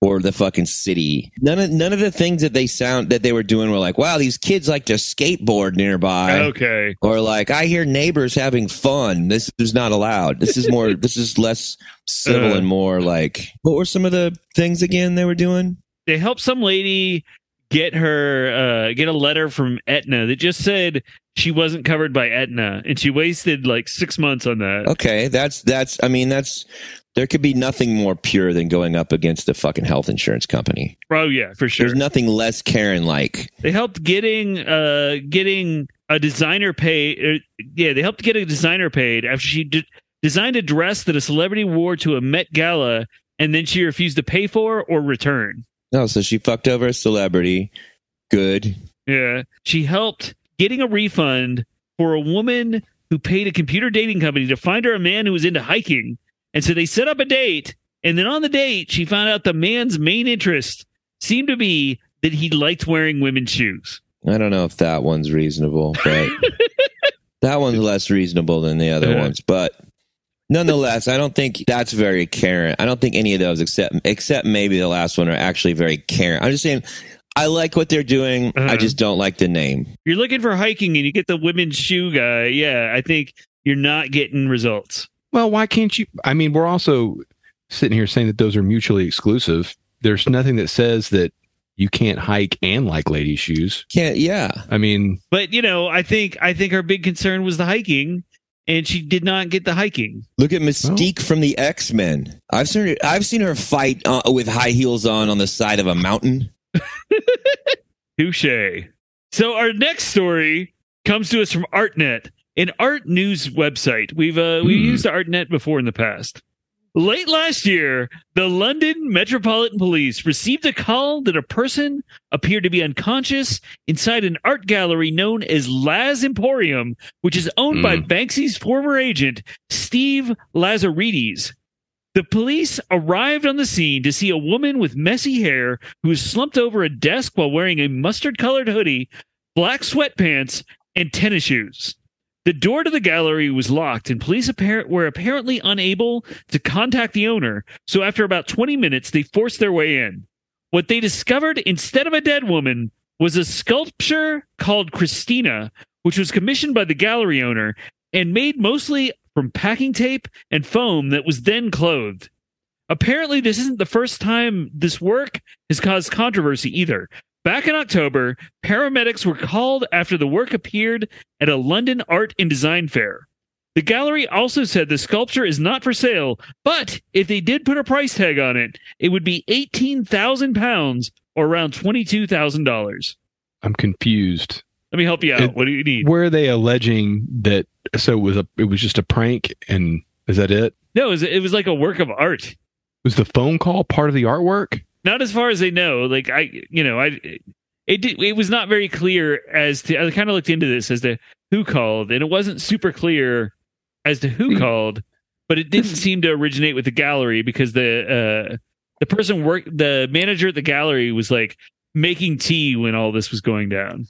Or the fucking city. None of none of the things that they sound that they were doing were like, wow, these kids like to skateboard nearby. okay. Or like, I hear neighbors having fun. This is not allowed. This is more. this is less civil Uh. and more like. What were some of the things again they were doing? They helped some lady get her uh, get a letter from Aetna that just said she wasn't covered by Aetna, and she wasted like six months on that. Okay, that's that's. I mean, that's. There could be nothing more pure than going up against a fucking health insurance company. Oh yeah, for sure. There's nothing less Karen like. They helped getting uh getting a designer paid. Uh, yeah, they helped get a designer paid after she designed a dress that a celebrity wore to a Met Gala, and then she refused to pay for or return. No, so she fucked over a celebrity. Good. Yeah, she helped getting a refund for a woman who paid a computer dating company to find her a man who was into hiking, and so they set up a date. And then on the date, she found out the man's main interest seemed to be that he liked wearing women's shoes. I don't know if that one's reasonable, but that one's less reasonable than the other ones. But nonetheless, I don't think that's very Karen. I don't think any of those, except except maybe the last one, are actually very Karen. I'm just saying, I like what they're doing. I Uh-huh. just don't like the name. you're looking for hiking and you get the women's shoe guy, yeah, I think you're not getting results. Well, why can't you? I mean, we're also sitting here saying that those are mutually exclusive. There's nothing that says that you can't hike and like lady shoes. Can't. Yeah. I mean, But you know, I think I think her big concern was the hiking, and she did not get the hiking. Look at Mystique from the X Men. I've seen her, I've seen her fight uh, with high heels on on the side of a mountain. Touche. So our next story comes to us from ArtNet, an art news website. We've uh, we Hmm. used ArtNet before in the past. Late last year, the London Metropolitan Police received a call that a person appeared to be unconscious inside an art gallery known as Laz Emporium, which is owned by Banksy's former agent, Steve Lazarides. The police arrived on the scene to see a woman with messy hair who was slumped over a desk while wearing a mustard colored hoodie, black sweatpants, and tennis shoes. The door to the gallery was locked, and police appar- were apparently unable to contact the owner. So, after about 20 minutes, they forced their way in. What they discovered instead of a dead woman was a sculpture called Christina, which was commissioned by the gallery owner and made mostly from packing tape and foam that was then clothed. Apparently, this isn't the first time this work has caused controversy either. Back in October, paramedics were called after the work appeared at a London art and design fair. The gallery also said the sculpture is not for sale, but if they did put a price tag on it, it would be £18,000 or around $22,000. I'm confused. Let me help you out. It- what do you need? Were they alleging that? So it was a it was just a prank, and is that it? No, it was, it was like a work of art. Was the phone call part of the artwork? Not as far as they know. Like I, you know, I, it did, it was not very clear as to. I kind of looked into this as to who called, and it wasn't super clear as to who Hmm. called. But it didn't seem to originate with the gallery because the uh, the person work the manager at the gallery was like making tea when all this was going down.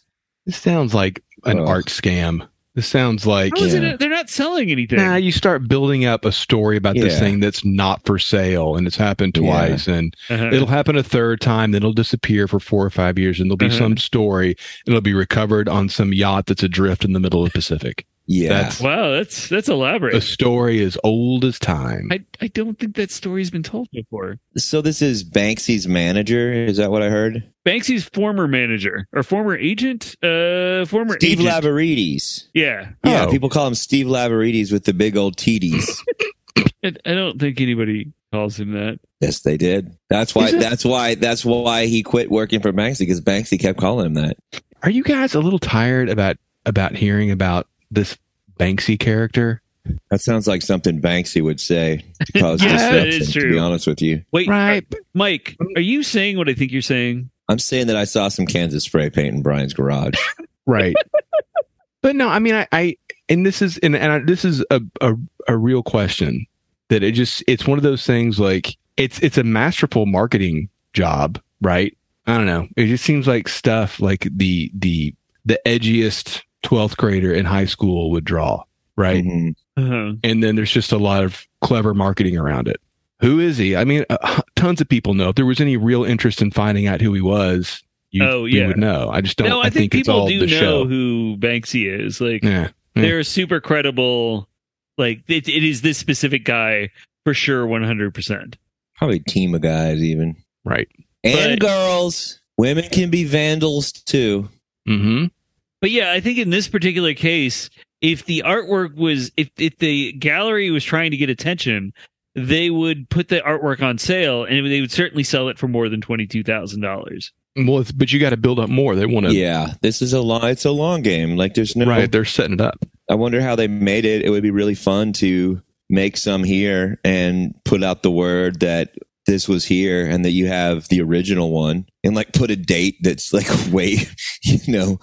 This sounds like an Ugh. art scam. This sounds like Yeah. it? They're not selling anything. Nah, you start building up a story about this thing that's not for sale, and it's happened Yeah. twice, and Uh-huh. it'll happen a third time, then it'll disappear for four or five years, and there'll be Uh-huh. some story, and it'll be recovered on some yacht that's adrift in the middle of the Pacific. Yeah. That's- wow, that's that's elaborate. The story is old as time. I, I don't think that story's been told before. so this is Banksy's manager. Is that what I heard? Banksy's former manager or former agent, uh, former Steve agent. Laverides. Yeah, Yeah, Oh. people call him Steve Laverides with the big old TDs. I, I don't think anybody calls him that. yes, they did. That's why. Is That's why. That's why he quit working for Banksy because Banksy kept calling him that. Are you guys a little tired about about hearing about this Banksy character? That sounds like something Banksy would say to cause Yeah, disruption. it is To be honest with you, Wait, Right. uh, Mike, are you saying what I think you're saying? I'm saying that I saw some Kansas spray paint in Brian's garage. Right. but no, I mean, I, I and this is and, and I, this is a, a a real question that it just it's one of those things like it's it's a masterful marketing job, right? I don't know. It just seems like stuff like the the the edgiest twelfth grader in high school would draw, right? Mhm. Uh-huh. and then there's just a lot of clever marketing around it. Who is he? I mean, uh, tons of people know. If there was any real interest in finding out who he was, you, Oh, you yeah. would know. I just don't. No, I, I, think, it's people all do the know show. who Banksy is. Like, yeah, Yeah. they're super credible. Like, it, it is this specific guy for sure, one hundred percent. Probably a team of guys even. right. And But- girls. Women can be vandals too. Mm-hmm. But yeah, I think in this particular case, if the artwork was, if if the gallery was trying to get attention, they would put the artwork on sale, and they would certainly sell it for more than twenty two thousand dollars. Well, it's, but you got to build up more. They want to. Yeah, this is a long. It's a long game. Like there's no. Right. They're setting it up. I wonder how they made it. It would be really fun to make some here and put out the word that this was here and that you have the original one and like put a date that's like way, you know,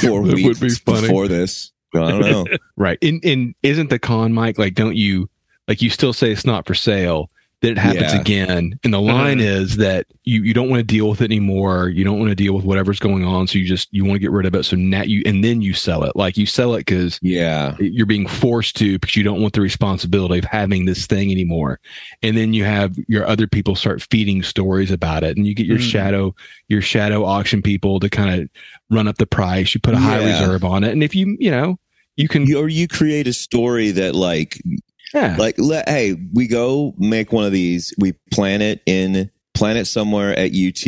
four That weeks be before this. I don't know. Right. And and isn't the con, Mike? Like, don't you like you still say it's not for sale? Then it happens Yeah. again, and the line is that you you don't want to deal with it anymore. You don't want to deal with whatever's going on, so you just you want to get rid of it. So now you and then you sell it. Like you sell it because yeah. you're being forced to because you don't want the responsibility of having this thing anymore. And then you have your other people start feeding stories about it, and you get your Mm. shadow your shadow auction people to kind of run up the price. You put a high Yeah. reserve on it, and if you you know you can or you create a story that like yeah like let hey we go make one of these we plan it in plan it somewhere at ut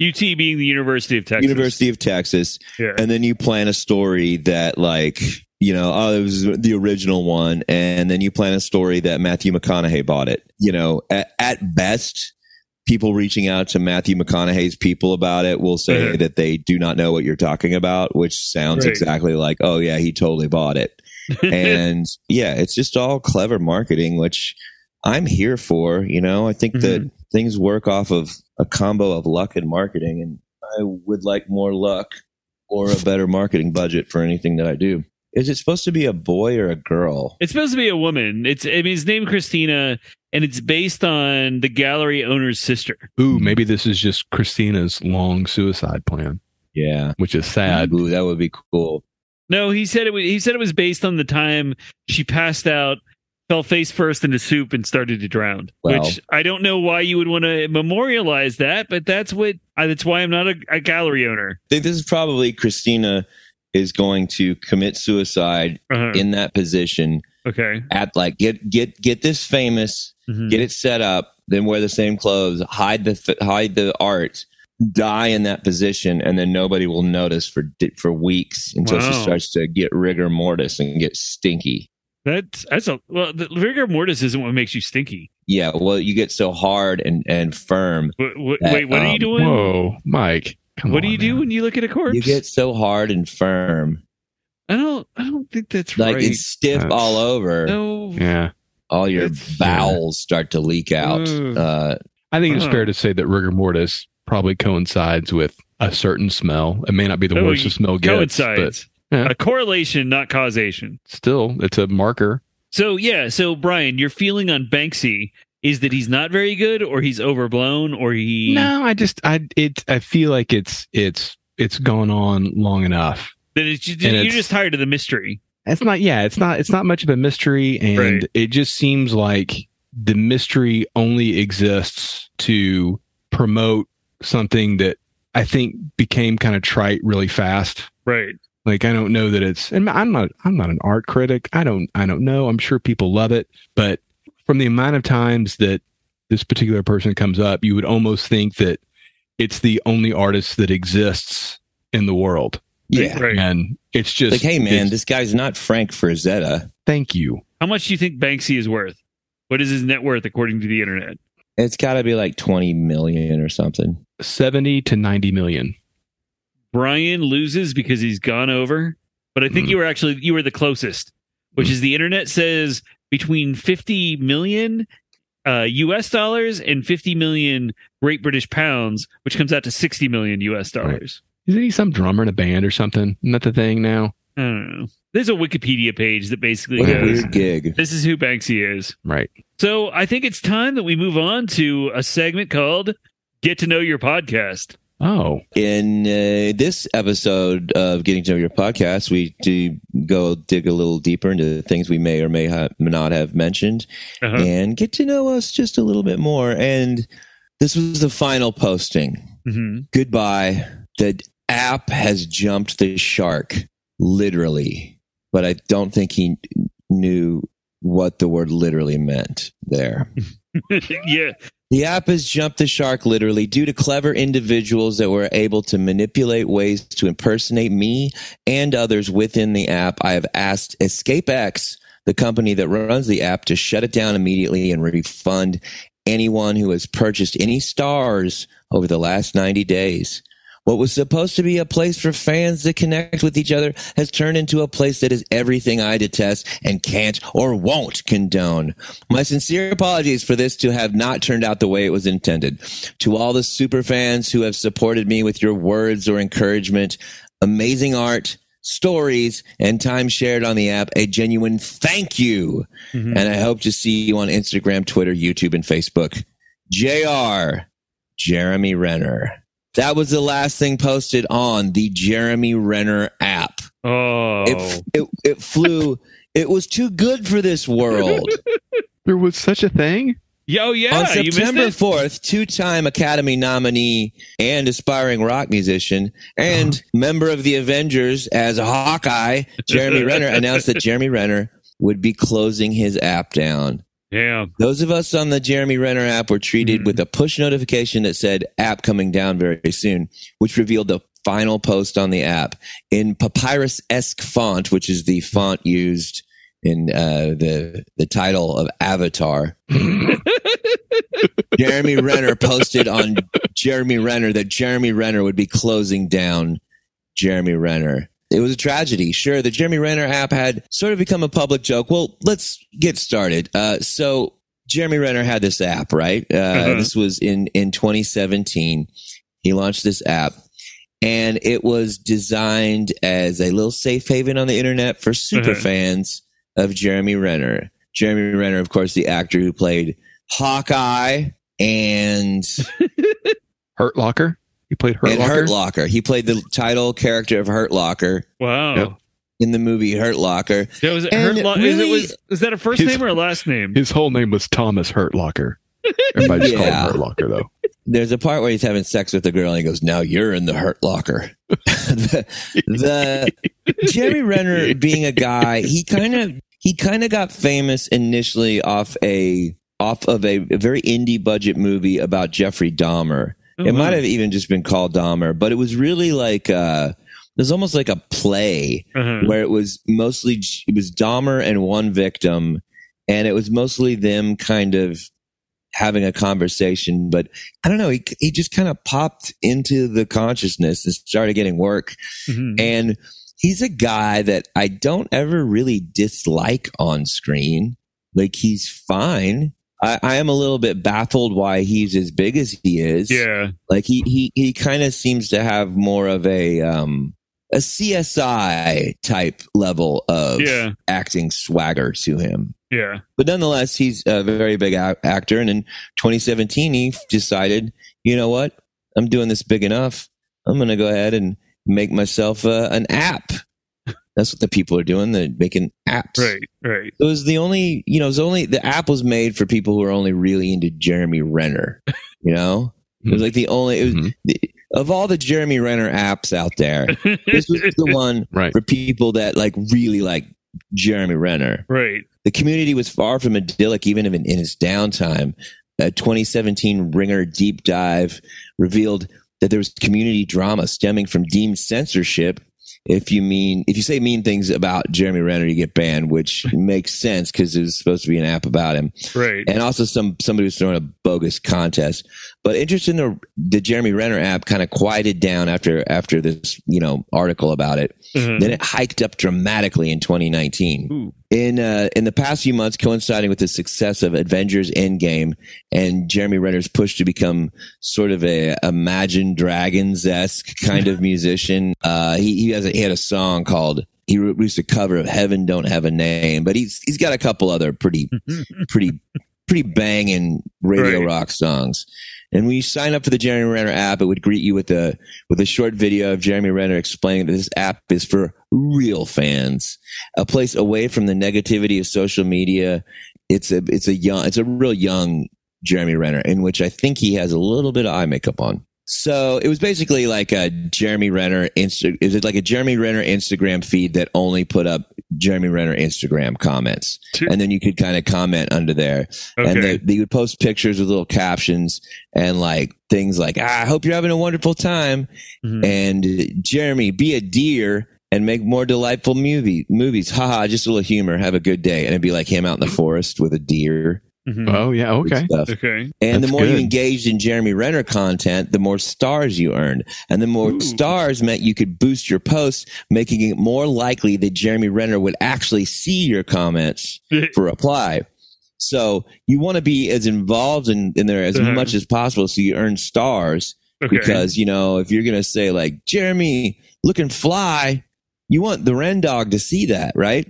UT being the University of Texas. university of texas Yeah. and then you plan a story that like you know oh it was the original one and then you plan a story that matthew mcconaughey bought it you know at, at best people reaching out to matthew mcconaughey's people about it will say Mhm. that they do not know what you're talking about which sounds Right. exactly like oh yeah he totally bought it and yeah, it's just all clever marketing, which I'm here for. You know, I think that mm-hmm. things work off of a combo of luck and marketing, and I would like more luck or a better marketing budget for anything that I do. Is it supposed to be a boy or a girl? It's supposed to be a woman. It's I mean, it's named Christina, and it's based on the gallery owner's sister. Ooh, maybe this is just Christina's long suicide plan, Yeah. which is sad. Ooh, that would be cool. No, he said it. Was, he said it was based on the time she passed out, fell face first into soup, and started to drown. Well- which I don't know why you would want to memorialize that, but that's what. That's why I'm not a, a gallery owner. I think this is probably Christina is going to commit suicide Uh-huh. in that position okay. at like get get get this famous Mhm. get it set up, then wear the same clothes, hide the hide the art, die in that position, and then nobody will notice for for weeks until she starts to get rigor mortis and get stinky. That's that's a well. The rigor mortis isn't what makes you stinky. Yeah, well, you get so hard and and firm. Wait, wait, That, wait what are you um, doing? Whoa, Mike. Come what do on, you do when you look at a corpse? You get so hard and firm, I don't. I don't think that's like right. it's stiff That's- all over. no. Yeah. All your It's- bowels start to leak out. Ugh. Uh, I think it's Huh. fair to say that rigor mortis probably coincides with a certain smell. It may not be the Oh, worst the smell gets, but coincides. yeah. A correlation, not causation. still, it's a marker. So yeah, so Brian, your feeling on Banksy is that he's not very good, or he's overblown, or he. No, I just, I, it, I feel like it's, it's, it's gone on long enough. That it's just, you're it's- just tired of the mystery. It's not, yeah, it's not, it's not much of a mystery, and Right. it just seems like the mystery only exists to promote something that I think became kind of trite really fast. Right. Like I don't know that it's and I'm not I'm not an art critic. I don't I don't know. I'm sure people love it, but from the amount of times that this particular person comes up, you would almost think that it's the only artist that exists in the world. yeah, Right. And it's just like hey man, this guy's not Frank Frazetta. thank you. How much do you think Banksy is worth? What is his net worth according to the internet? It's got to be like twenty million or something. 70 to 90 million. Brian loses because he's gone over, but I think Hmm. you were actually you were the closest, which is the internet says between 50 million uh, U.S. dollars and 50 million Great British pounds, which comes out to 60 million U.S. dollars. Isn't he some drummer in a band or something? Isn't that the thing now? I don't know. There's a Wikipedia page that basically What goes, weird gig. "This is who Banksy is." Right. So I think it's time that we move on to a segment called "Get to Know Your Podcast." Oh, In uh, this episode of Getting to Know Your Podcast, we do go dig a little deeper into things we may or may ha- not have mentioned Uh-huh. and get to know us just a little bit more. And this was the final posting. Mhm. Goodbye. The app has jumped the shark, literally. But I don't think he knew what the word literally meant there. yeah, The app has jumped the shark literally due to clever individuals that were able to manipulate ways to impersonate me and others within the app. I have asked EscapeX, the company that runs the app, to shut it down immediately and refund anyone who has purchased any stars over the last 90 days. What was supposed to be a place for fans to connect with each other has turned into a place that is everything I detest and can't or won't condone. My sincere apologies for this to have not turned out the way it was intended. To all the super fans who have supported me with your words or encouragement, amazing art, stories, and time shared on the app, a genuine thank you. Mhm. And I hope to see you on Instagram, Twitter, YouTube, and Facebook. JR, Jeremy Renner. That was the last thing posted on the Jeremy Renner app. Oh, It, it, it flew. it was too good for this world. there was such a thing? yeah, oh yeah, On you missed September 4th, two time Academy nominee and aspiring rock musician and member of the Avengers as Hawkeye, Jeremy Renner announced that Jeremy Renner would be closing his app down. Yeah, Those of us on the Jeremy Renner app were treated Mhm. with a push notification that said app coming down very soon, which revealed the final post on the app in papyrus esque font, which is the font used in uh, the the title of Avatar. Jeremy Renner posted on Jeremy Renner that Jeremy Renner would be closing down Jeremy Renner. It was a tragedy. Sure, the Jeremy Renner app had sort of become a public joke. Well, let's get started. Uh, so Jeremy Renner had this app, right? Uh, Uh-huh. This was in in 2017. He launched this app, and it was designed as a little safe haven on the internet for super Uh-huh. fans of Jeremy Renner. Jeremy Renner, of course, the actor who played Hawkeye and Hurt Locker. He played Hurt and Locker. Hurt Locker. He played the title character of Hurt Locker Wow. Yep. in the movie Hurt Locker. That was it. And Hurt Lo- is, it really- was, is that a first His- name or a last name? His whole name was Thomas Hurt Locker. Everybody just called him Hurt Locker, though. There's a part where he's having sex with a girl and he goes, Now you're in the Hurt Locker. the, the Jeremy Renner being a guy, he kind of he kind of got famous initially off a off of a, a very indie budget movie about Jeffrey Dahmer. It might have even just been called Dahmer, but it was really like uh it was almost like a play Uh-huh. where it was mostly it was Dahmer and one victim, and it was mostly them kind of having a conversation. But I don't know, he he just kind of popped into the consciousness and started getting work, Mhm. and he's a guy that I don't ever really dislike on screen. Like he's fine. I, I am a little bit baffled why he's as big as he is. Yeah. Like he he he kind of seems to have more of a um a CSI type level of Yeah. acting swagger to him. Yeah. But nonetheless, he's a very big a- actor, and in 2017, he decided, you know what, I'm doing this big enough. I'm going to go ahead and make myself uh, an app. That's what the people are doing. They're making apps. Right. Right. It was the only, you know, it was only the app was made for people who are only really into Jeremy Renner. You know, it was like the only it was, Mhm. of all the Jeremy Renner apps out there. This was the one Right. for people that like really like Jeremy Renner. right. The community was far from idyllic, even in, in its downtime. A 2017 Ringer deep dive revealed that there was community drama stemming from deemed censorship. If you mean, if you say mean things about Jeremy Renner, you get banned, which makes sense because it was supposed to be an app about him Right. and also some somebody was throwing a bogus contest. But interest in the the Jeremy Renner app kind of quieted down after after this you know article about it. Uh-huh. Then it hiked up dramatically in 2019. Ooh. In uh, in the past few months, coinciding with the success of Avengers Endgame and Jeremy Renner's push to become sort of a Imagine Dragons esque kind of musician, uh, he he has a, he had a song called. He released a cover of "Heaven Don't Have a Name," but he's he's got a couple other pretty pretty pretty banging radio Right. rock songs. And when you sign up for the Jeremy Renner app, it would greet you with a with a short video of Jeremy Renner explaining that this app is for real fans, a place away from the negativity of social media. It's a it's a young it's a real young Jeremy Renner in which I think he has a little bit of eye makeup on. So it was basically like a Jeremy Renner Insta. Is it like a Jeremy Renner Instagram feed that only put up Jeremy Renner Instagram comments, and then you could kind of comment under there. And they, they would post pictures with little captions and like things like ah, i hope you're having a wonderful time. Mhm. and jeremy be a deer and make more delightful movie movies. Haha just a little humor. Have a good day. And it'd be like him out in the forest with a deer Mhm. Oh, yeah. Okay. stuff. Okay. and the That's more you engaged in jeremy renner content the more stars you earned and the more Ooh. stars meant you could boost your posts making it more likely that jeremy renner would actually see your comments for reply. So you want to be as involved in, in there as Uh-huh. much as possible so you earn stars Okay. because, you know, if you're going to say like, Jeremy looking fly, you want the Ren dog to see that, right?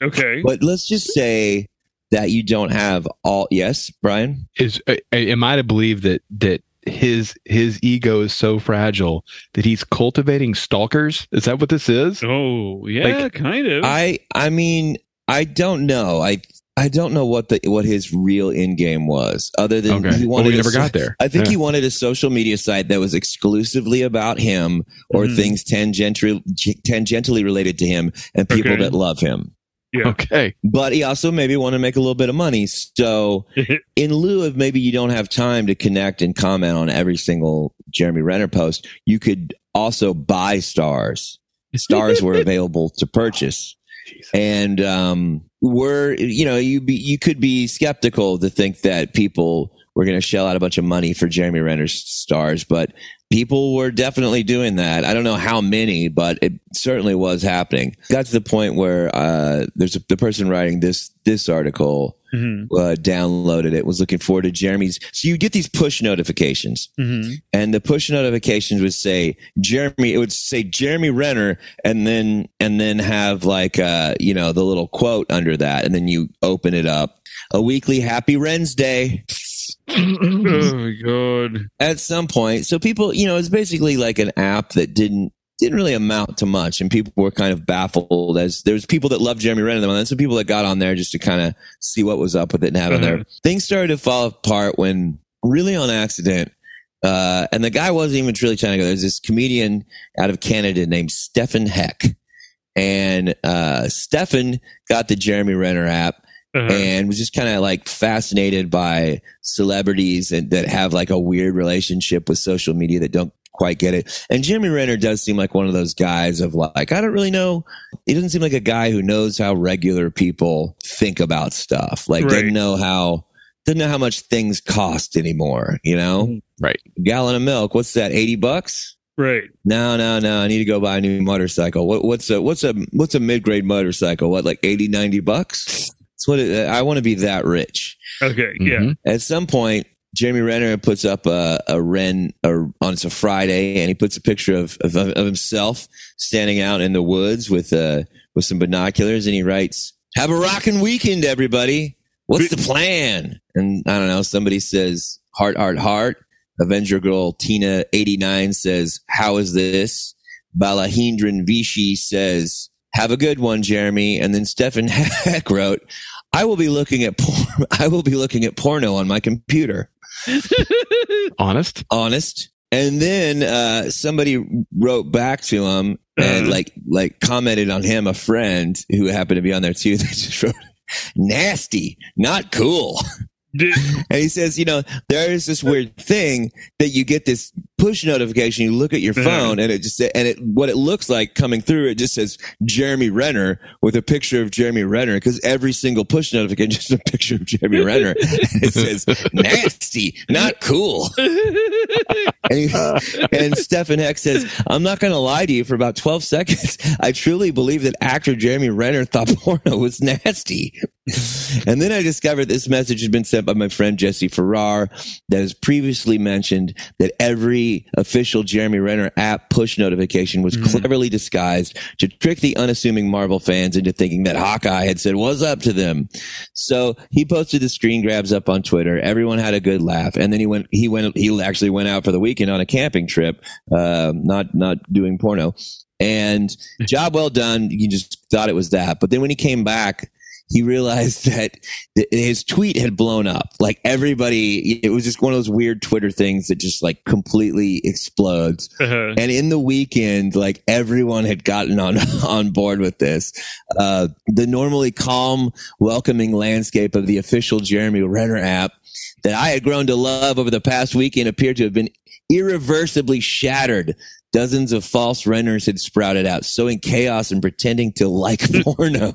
okay. But let's just say that you don't have all. Yes, Brian? Is uh, am I to believe that that his his ego is so fragile that he's cultivating stalkers? Is that what this is? Oh, yeah, Like, kind of. I, I mean, I don't know. I, I don't know what the what his real in game was, other than Okay. he Well, wanted. we never so- got there. I think Yeah. he wanted a social media site that was exclusively about him or Mhm. things tangentially tangentially related to him and people Okay. that love him. Yeah. Okay. But he also maybe want to make a little bit of money. So in lieu of maybe you don't have time to connect and comment on every single Jeremy Renner post, you could also buy stars. Stars were available to purchase. And um we're you know, you be you could be skeptical to think that people were going to shell out a bunch of money for Jeremy Renner's stars, but people were definitely doing that. I don't know how many, but it certainly was happening. Got to the point where uh, there's a, the person writing this this article Mhm. uh, downloaded it, was looking forward to Jeremy's. So you get these push notifications, Mhm. and the push notifications would say Jeremy. It would say Jeremy Renner, and then and then have like uh you know the little quote under that, and then you open it up. A weekly Happy Wren's Day oh my god. at some point. So people, you know, it's basically like an app that didn't didn't really amount to much, and people were kind of baffled. As there was people that loved Jeremy Renner, and then some people that got on there just to kind of see what was up with it and have on there. Things started to fall apart when, really on accident. Uh, and the guy wasn't even really trying to go. There's this comedian out of Canada named Stefan Heck. And uh, Stefan got the Jeremy Renner app Uh-huh. and was just kind of like fascinated by celebrities and that have like a weird relationship with social media that don't quite get it. And Jeremy Renner does seem like one of those guys of like, I don't really know. He doesn't seem like a guy who knows how regular people think about stuff. Like Right. doesn't know how doesn't know how much things cost anymore, you know? Right. gallon of milk, what's that, 80 bucks? Right. No, no, no. I need to go buy a new motorcycle. What, what's a what's a what's a mid grade motorcycle? What like 80, 90 bucks? That's what it, I want to be that rich. Okay. Yeah. Mhm. At some point, Jeremy Renner puts up a, a Ren or on it's a Friday, and he puts a picture of, of of himself standing out in the woods with uh with some binoculars, and he writes, "Have a rocking weekend, everybody. What's the plan?" And I don't know. Somebody says, "Heart, heart, heart." Avenger Girl Tina eighty nine says, "How is this?" Balahindran Vichy says, "Have a good one, Jeremy." And then Stefan Heck wrote, "I will be looking at por- I will be looking at porno on my computer." Honest. Honest. And then uh, somebody wrote back to him and Uh-huh. like like commented on him, a friend who happened to be on there too. They just wrote, "Nasty, not cool." And he says, you know, there is this weird thing that you get this push notification. You look at your Mhm. phone and it just, and it, what it looks like coming through, it just says Jeremy Renner with a picture of Jeremy Renner because every single push notification is just a picture of Jeremy Renner. And it says nasty, not cool. And, he, and Stefan Heck says, I'm not going to lie to you for about 12 seconds. I truly believe that actor Jeremy Renner thought porno was nasty. And then I discovered this message had been sent by my friend Jesse Farrar that has previously mentioned that every official Jeremy Renner app push notification was Mhm. cleverly disguised to trick the unassuming Marvel fans into thinking that Hawkeye had said, what's up to them? So he posted the screen grabs up on Twitter. Everyone had a good laugh. And then he went, he went, he actually went out for the weekend on a camping trip, uh, not, not doing porno. And job well done. You just thought it was that. But then when he came back, he realized that th- his tweet had blown up. Like everybody, it was just one of those weird Twitter things that just like completely explodes. uh-huh. And in the weekend, like everyone had gotten on on board with this. Uh, the normally calm, welcoming landscape of the official Jeremy Renner app that I had grown to love over the past weekend appeared to have been irreversibly shattered. Dozens of false Renners had sprouted out, sowing chaos and pretending to like porno.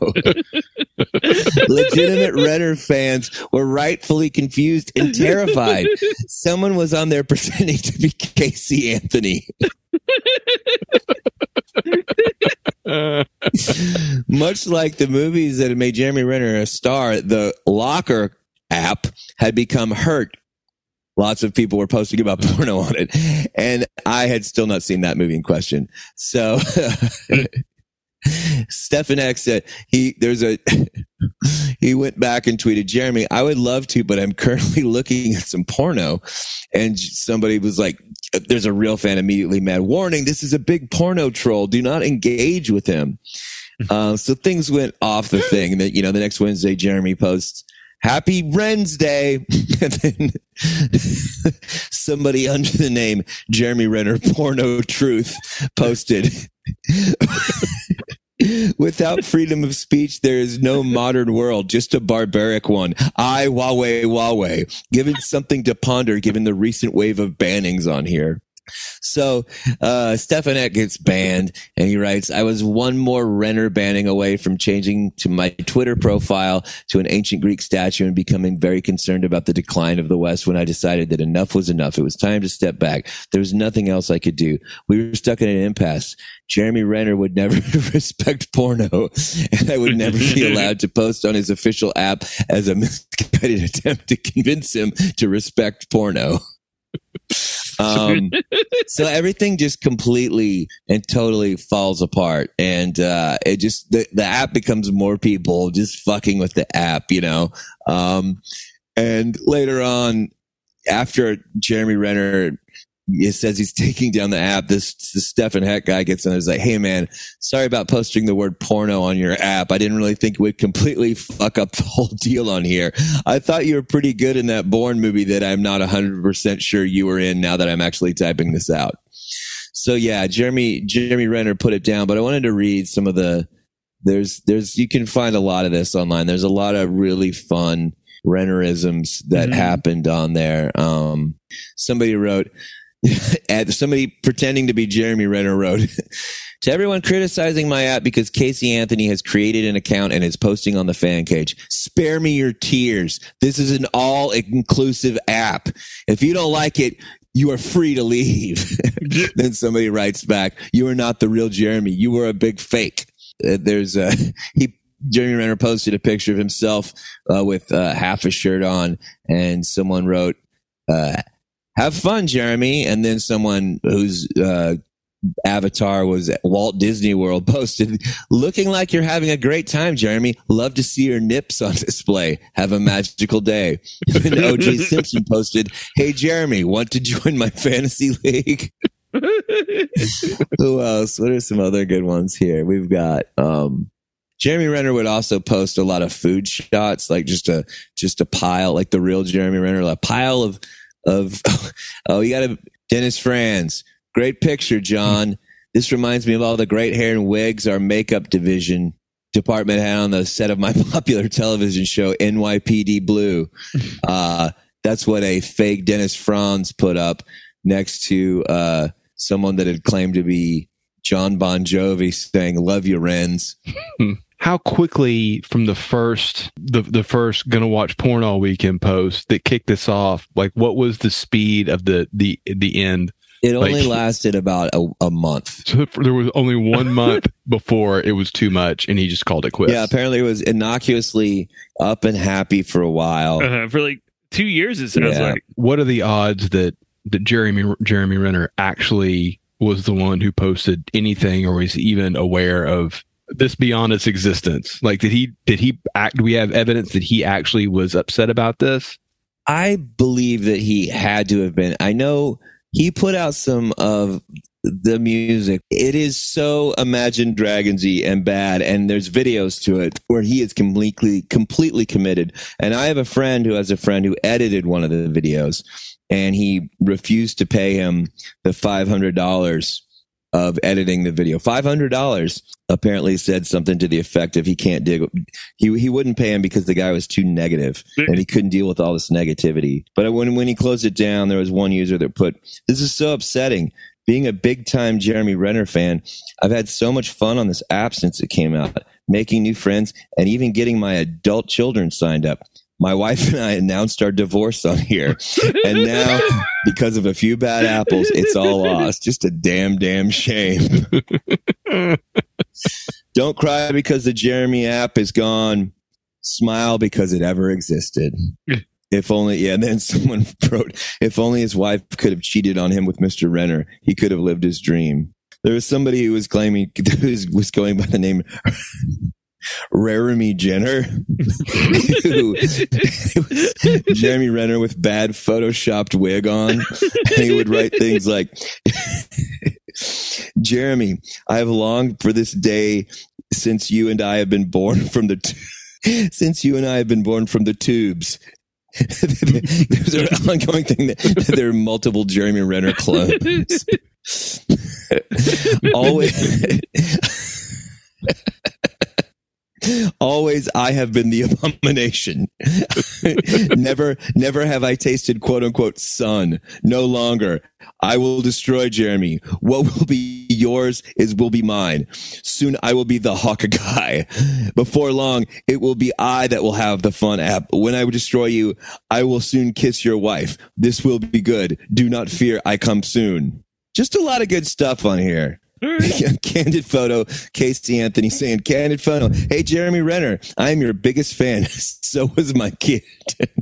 Legitimate Renner fans were rightfully confused and terrified. Someone was on there pretending to be Casey Anthony. Much like the movies that made Jeremy Renner a star, the Locker app had become hurt. Lots of people were posting about porno on it. And I had still not seen that movie in question. So Stefan X said he there's a he went back and tweeted, Jeremy, I would love to, but I'm currently looking at some porno. And somebody was like, there's a real fan immediately mad. Warning, this is a big porno troll. Do not engage with him. Uh, so things went off the thing. And then, you know, the next Wednesday, Jeremy posts, Happy Wednesday. and then somebody under the name Jeremy Renner Porno Truth posted. Without freedom of speech, there is no modern world, just a barbaric one. I, Huawei, Huawei. Given something to ponder given the recent wave of bannings on here. So uh, Stefan Heck gets banned, and he writes, "I was one more Renner banning away from changing to my Twitter profile to an ancient Greek statue and becoming very concerned about the decline of the West. When I decided that enough was enough, it was time to step back. There was nothing else I could do. We were stuck in an impasse. Jeremy Renner would never respect porno, and I would never be allowed to post on his official app as a misguided attempt to convince him to respect porno." Um, so everything just completely and totally falls apart. And uh, it just the, the app becomes more people just fucking with the app you know? Um, and later on after jeremy renner it says he's taking down the app. This, this Stefan Heck guy gets on. He's like, "Hey man, sorry about posting the word porno on your app. I didn't really think it would completely fuck up the whole deal on here. I thought you were pretty good in that Bourne movie that I'm not 100 percent sure you were in. Now that I'm actually typing this out." So yeah, Jeremy Jeremy Renner put it down, but I wanted to read some of the. There's there's you can find a lot of this online. There's a lot of really fun Rennerisms that Mhm. happened on there. Um, somebody wrote at somebody pretending to be Jeremy Renner wrote to everyone criticizing my app because Casey Anthony has created an account and is posting on the fan page. Spare me your tears. This is an all inclusive app. If you don't like it, you are free to leave. then somebody writes back, "You are not the real Jeremy. You were a big fake." Uh, there's a he. Jeremy Renner posted a picture of himself uh, with uh, half a shirt on, and someone wrote, uh, have fun, Jeremy. And then someone whose uh, avatar was at Walt Disney World posted, looking like you're having a great time, Jeremy. Love to see your nips on display. Have a magical day. And OJ Simpson posted, Hey, Jeremy, want to join my fantasy league? Who else? What are some other good ones here? We've got, um, Jeremy Renner would also post a lot of food shots, like just a, just a pile, like the real Jeremy Renner, a pile of, of, oh, you got a Dennis Franz. Great picture, John. This reminds me of all the great hair and wigs our makeup division department had on the set of my popular television show NYPD Blue. Uh, that's what a fake Dennis Franz put up next to uh, someone that had claimed to be Jon Bon Jovi saying "Love you, Renz." How quickly from the first the the first gonna watch porn all weekend post that kicked this off? Like, what was the speed of the the the end? It only Like- lasted about a, a month. So there was only one month before it was too much, and he just called it quits. Yeah, apparently it was innocuously up and happy for a while. Uh, for like two years, it sounds Yeah. like. what are the odds that that Jeremy Jeremy Renner actually was the one who posted anything or was even aware of this beyond its existence? Like, did he did he act? Do we have evidence that he actually was upset about this? I believe that he had to have been. I know he put out some of the music. It is so Imagine Dragonsy and bad, and there's videos to it where he is completely completely committed. And I have a friend who has a friend who edited one of the videos, and he refused to pay him the five hundred dollars of editing the video. Five hundred dollars apparently said something to the effect of he can't dig. He he wouldn't pay him because the guy was too negative and he couldn't deal with all this negativity. But when when he closed it down, there was one user that put, "This is so upsetting." Being a big time Jeremy Renner fan, I've had so much fun on this app since it came out, making new friends and even getting my adult children signed up. My wife and I announced our divorce on here, and now because of a few bad apples, it's all lost. Just a damn, damn shame. Don't cry because the Jeremy app is gone. Smile because it ever existed. If only, yeah. And then someone wrote, if only his wife could have cheated on him with Mr. Renner, he could have lived his dream. There was somebody who was claiming, who was- was going by the name Raremy Jenner, Jeremy Renner with bad photoshopped wig on. And he would write things like, Jeremy, I have longed for this day since you and I have been born from the, t- since you and I have been born from the tubes. There's an ongoing thing that there are multiple Jeremy Renner clones. Always. Always I have been the abomination. never, never have I tasted quote unquote sun. No longer. I will destroy Jeremy. What will be yours is will be mine. Soon I will be the hawk guy. Before long, it will be I that will have the fun app. When I destroy you, I will soon kiss your wife. This will be good. Do not fear. I come soon. Just a lot of good stuff on here. candid photo, Casey Anthony saying, candid photo. Hey, Jeremy Renner, I am your biggest fan. so was my kid.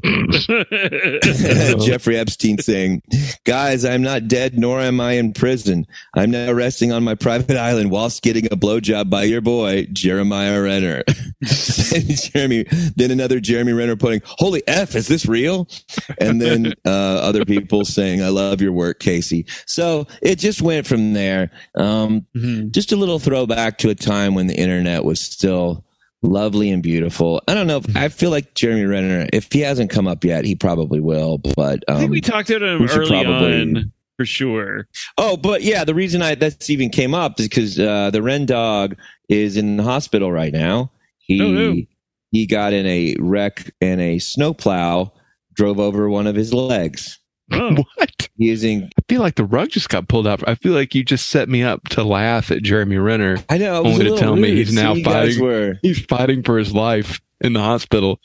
Jeffrey Epstein saying, guys, I'm not dead, nor am I in prison. I'm now resting on my private island whilst getting a blowjob by your boy, Jeremiah Renner. Jeremy, then another Jeremy Renner putting, holy F, is this real? And then uh, other people saying, I love your work, Casey. So it just went from there. Um, Mhm. just a little throwback to a time when the internet was still lovely and beautiful. I don't know. If, I feel like Jeremy Renner, if he hasn't come up yet, he probably will. But I think um, we talked about him early probably- on for sure. oh, but yeah, the reason I that's even came up is because uh, the Ren dog is in the hospital right now. He Oh, no. he got in a wreck and a snowplow drove over one of his legs. Oh, What? He is in. I feel like the rug just got pulled out. I feel like you just set me up to laugh at Jeremy Renner. I know. it was Only to little tell me he's now See, you fighting- Were, He's fighting for his life in the hospital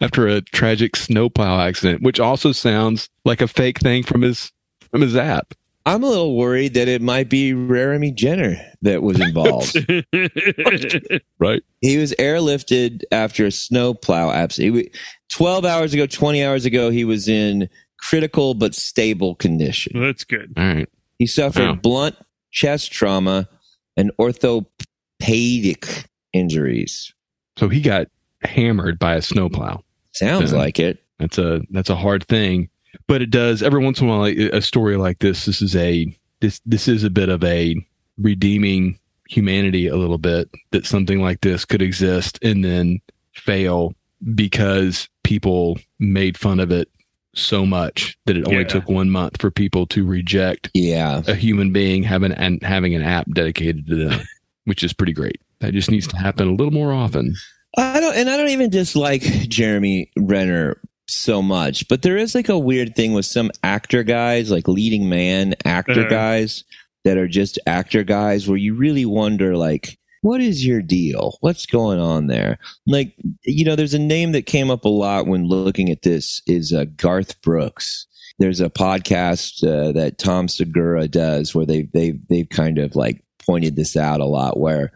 after a tragic snowplow accident, which also sounds like a fake thing from his from his app. I'm a little worried that it might be Jeremy Jenner that was involved. Right? he was airlifted after a snowplow accident. 12 hours ago, 20 hours ago, he was in critical but stable condition. That's good. All right. He suffered Wow. blunt chest trauma and orthopedic injuries. So he got hammered by a snowplow. Sounds Yeah. like it. That's a that's a hard thing, but it does every once in a while. A story like this, this is a this this is a bit of a redeeming humanity a little bit that something like this could exist and then fail because people made fun of it so much that it only Yeah. took one month for people to reject Yeah. a human being having and having an app dedicated to them, which is pretty great. That just needs to happen a little more often. I don't, and I don't even dislike Jeremy Renner so much, but there is like a weird thing with some actor guys, like leading man actor Uh. guys that are just actor guys where you really wonder, like, what is your deal? What's going on there? Like, you know, there's a name that came up a lot when looking at this is uh, Garth Brooks. There's a podcast uh, that Tom Segura does where they they they've kind of like pointed this out a lot where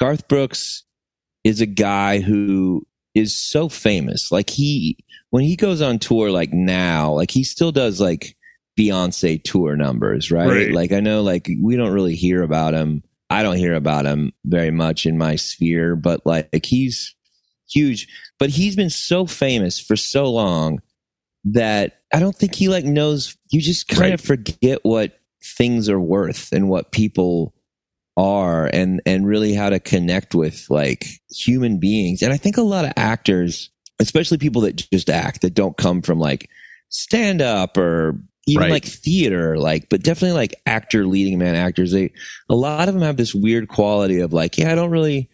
Garth Brooks is a guy who is so famous. Like he, when he goes on tour, like now, like he still does like Beyonce tour numbers, right? Right. Like I know, like we don't really hear about him. I don't hear about him very much in my sphere, but like, he's huge. But he's been so famous for so long that I don't think he like knows. You just kind Right. of forget what things are worth and what people are and and really how to connect with like human beings and i think a lot of actors especially people that just act that don't come from like stand up or even Right. like theater like but definitely like actor leading man actors they a lot of them have this weird quality of like yeah i don't really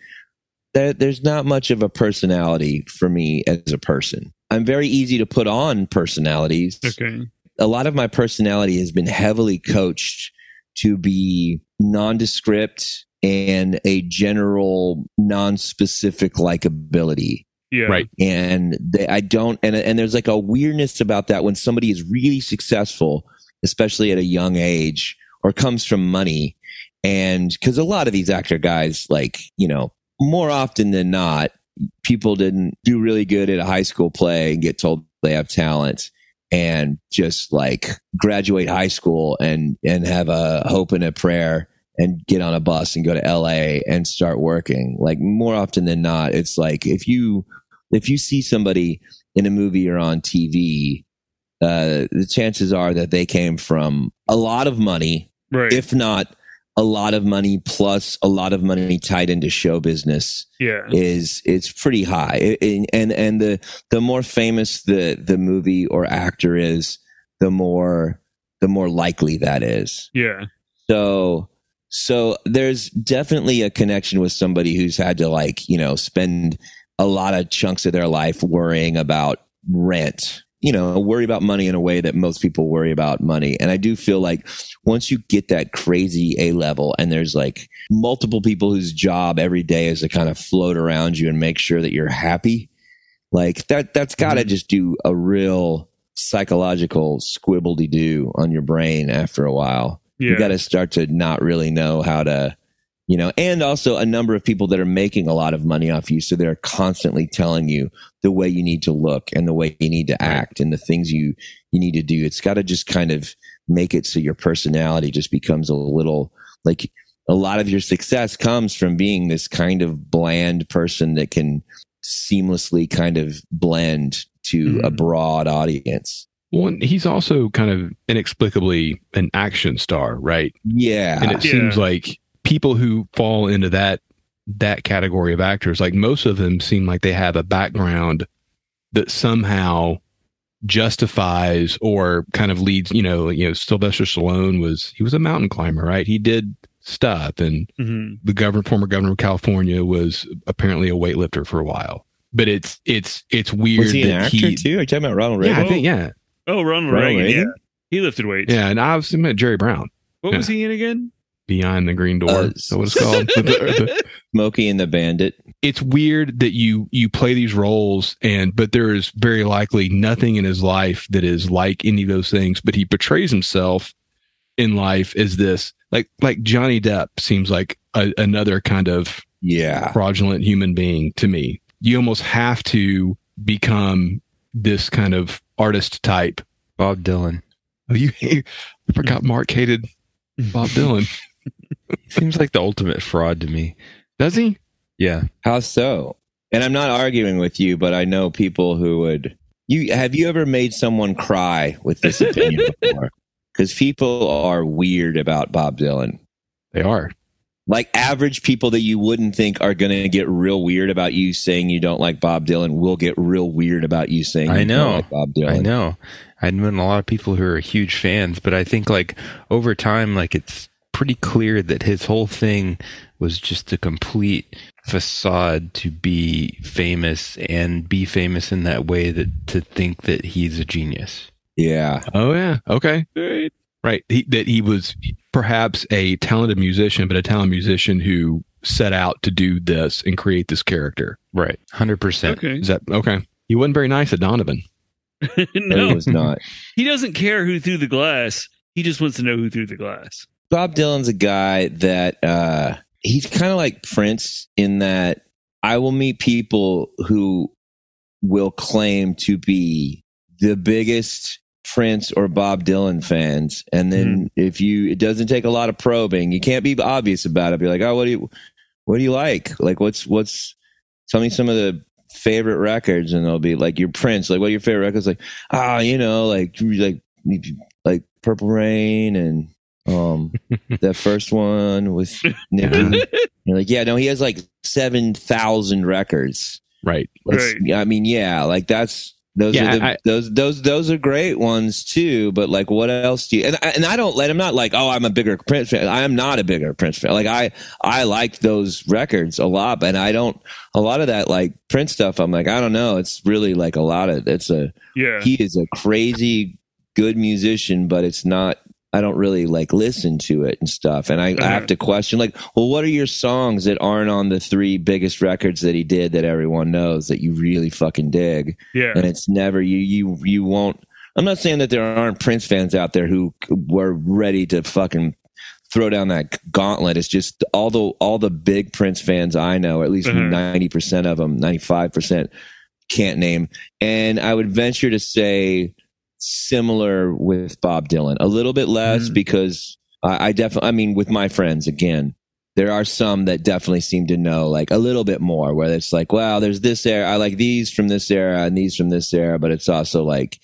there, there's not much of a personality for me as a person i'm very easy to put on personalities Okay. a lot of my personality has been heavily coached to be nondescript and a general non-specific likability Yeah. Right. and they, I don't and and there's like a weirdness about that when somebody is really successful especially at a young age or comes from money and cuz a lot of these actor guys like you know more often than not people didn't do really good at a high school play and get told they have talent and just like graduate high school and and have a hope and a prayer and get on a bus and go to LA and start working. Like more often than not, it's like if you if you see somebody in a movie or on TV, uh, the chances are that they came from a lot of money, Right. if not a lot of money plus a lot of money tied into show business yeah. is it's pretty high and and and the the more famous the the movie or actor is the more the more likely that is Yeah. so so there's definitely a connection with somebody who's had to like you know spend a lot of chunks of their life worrying about rent. You know, worry about money in a way that most people worry about money. And I do feel like once you get that crazy A level and there's like multiple people whose job every day is to kind of float around you and make sure that you're happy, like that, that's mm-hmm. got to just do a real psychological squibbledy do on your brain after a while. Yeah. You got to start to not really know how to, you know, and also a number of people that are making a lot of money off you. So they're constantly telling you the way you need to look and the way you need to act and the things you, you need to do. It's got to just kind of make it so your personality just becomes a little like a lot of your success comes from being this kind of bland person that can seamlessly kind of blend to a Mhm. broad audience. Well, and he's also kind of inexplicably an action star, right? Yeah. and it Yeah. seems like people who fall into that that category of actors, like most of them, seem like they have a background that somehow justifies or kind of leads. You know, you know, Sylvester Stallone was he was a mountain climber, right? He did stuff, and Mhm. the governor, former governor of California, was apparently a weightlifter for a while. But it's it's it's weird was he an actor he, too? Are you talking about Ronald Reagan? yeah, I think yeah, Oh, Ronald, Ronald Reagan. Reagan? Yeah. He lifted weights. yeah. And I've thinking about Jerry Brown, What was he in again? Beyond the Green Door. Uh, Is that what it's called? The- the- Smokey and the Bandit. it's weird that you you play these roles and but there is very likely nothing in his life that is like any of those things but he portrays himself in life as this like like Johnny Depp seems like a, another kind of Yeah. fraudulent human being to me you almost have to become this kind of artist type Bob Dylan. oh you I forgot Mark hated Bob Dylan He seems like the ultimate fraud to me. does he Yeah. How so? And I'm not arguing with you, but I know people who would. You have you ever made someone cry with this opinion before? Because people are weird about Bob Dylan. they are Like average people that you wouldn't think are going to get real weird about you saying you don't like Bob Dylan will get real weird about you saying I you know. don't like Bob Dylan. I know. I've known a lot of people who are huge fans, but I think like over time, like it's pretty clear that his whole thing was just a complete facade to be famous and be famous in that way that to think that he's a genius. Yeah. oh yeah okay Right. Right. He, that he was perhaps a talented musician, but a talented musician who set out to do this and create this character. Right. 100%. Okay. Is that okay? He wasn't very nice at Donovan. No. no, It was not. he doesn't care who threw the glass. He just wants to know who threw the glass. Bob Dylan's a guy that uh he's kind of like Prince in that I will meet people who will claim to be the biggest Prince or Bob Dylan fans and then if you it doesn't take a lot of probing you can't be obvious about it be like oh what do you what do you like like what's what's tell me some of the favorite records and they'll be like your Prince like what are your favorite records like ah you know like like like Purple Rain and um that first one with Nicky. You're like, yeah, no, he has like seven thousand records. Right. Right. I mean, yeah, like that's those Yeah, are the, I- those those those are great ones too. But like, what else do you? And I- and I don't let. I'm not like, oh, I'm a bigger Prince fan. I am not a bigger Prince fan. Like I I like those records a lot, but I don't. A lot of that like Prince stuff. I'm like, I don't know. It's really like a lot of. It's a Yeah. he is a crazy good musician, but it's not. I don't really like listen to it and stuff. And I, I have to question, like, well, what are your songs that aren't on the three biggest records that he did that everyone knows that you really fucking dig? yeah. And it's never you. You you won't. I'm not saying that there aren't Prince fans out there who were ready to fucking throw down that gauntlet. It's just all the all the big Prince fans I know, at least Uh-huh. 90 percent of them, 95 percent, can't name. And I would venture to say similar with Bob Dylan, a little bit less Mm. because I, I definitely. I mean, with my friends again. There are some that definitely seem to know like a little bit more where it's like, wow, there's this era. I like these from this era and these from this era, but it's also like,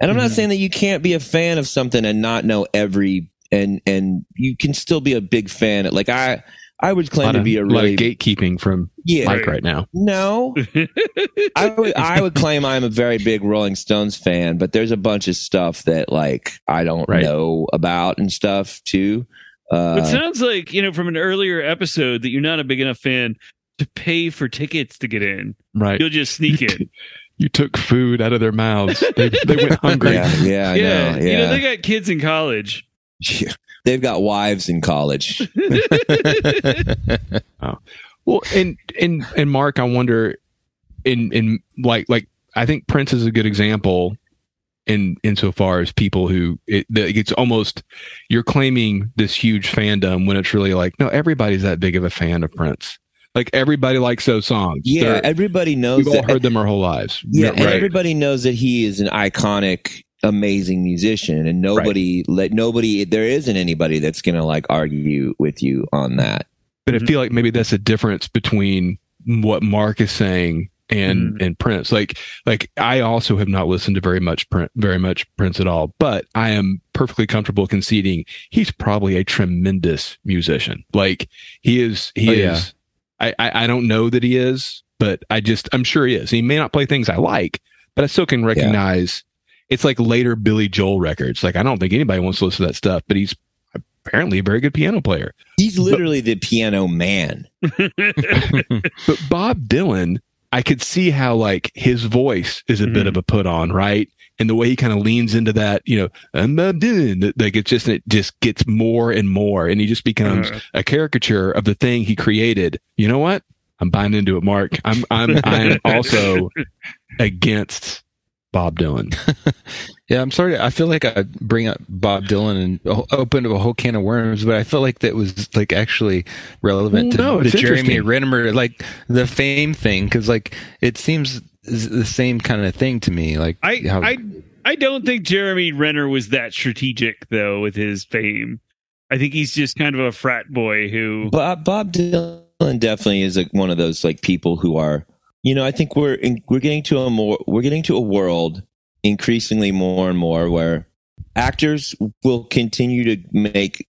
and I'm not Mhm. saying that you can't be a fan of something and not know every, and, and you can still be a big fan. Like I, I would claim lot, to of, be a lot really, of gatekeeping from yeah, Mike right now. no, I would, I would claim I'm a very big Rolling Stones fan, but there's a bunch of stuff that like I don't Right. know about and stuff too. Uh, it sounds like, you know, from an earlier episode that you're not a big enough fan to pay for tickets to get in. Right. You'll just sneak in. You took food out of their mouths. They, they went hungry. Yeah, yeah, I yeah, know. you know Yeah. they got kids in college. They've got wives in college. Well, and and and Mark, I wonder, in in like like I think Prince is a good example, in insofar as people who it, that it's almost you're claiming this huge fandom when it's really like no, everybody's that big of a fan of Prince. Like everybody likes those songs. Yeah, They're- everybody knows we've all that. heard them our whole lives. Yeah, and right. everybody knows that he is an iconic, amazing musician, and nobody let nobody. There isn't anybody that's gonna like argue with you on that. But. I feel like maybe that's a difference between what Mark is saying and Mhm. and Prince. Like like I also have not listened to very much Prince, very much Prince at all, but I am perfectly comfortable conceding he's probably a tremendous musician. Like he is he Oh, is yeah. I, I I don't know that he is, but I just I'm sure he is. He may not play things I like, but I still can recognize it's like later Billy Joel records. Like I don't think anybody wants to listen to that stuff, but he's apparently a very good piano player. He's literally the piano man. But Bob Dylan, I could see how like his voice is a bit Mhm. of a put on, right? And the way he kind of leans into that, you know, I'm Bob Dylan, like it's just it just gets more and more, and he just becomes Uh, a caricature of the thing he created. You know what? I'm buying into it, Mark. I'm I'm I'm also against Bob Dylan. Yeah, I'm sorry. I feel like I bring up Bob Dylan and o- open up a whole can of worms, but I felt like that was like actually relevant Well, no, to, Jeremy. Renner, like the fame thing, because like it seems the same kind of thing to me. Like I how- I I don't think Jeremy Renner was that strategic though with his fame. I think he's just kind of a frat boy who Bob Bob Dylan definitely is like one of those like people who are. You know, I think we're in, we're getting to a more we're getting to a world increasingly more and more where actors will continue to make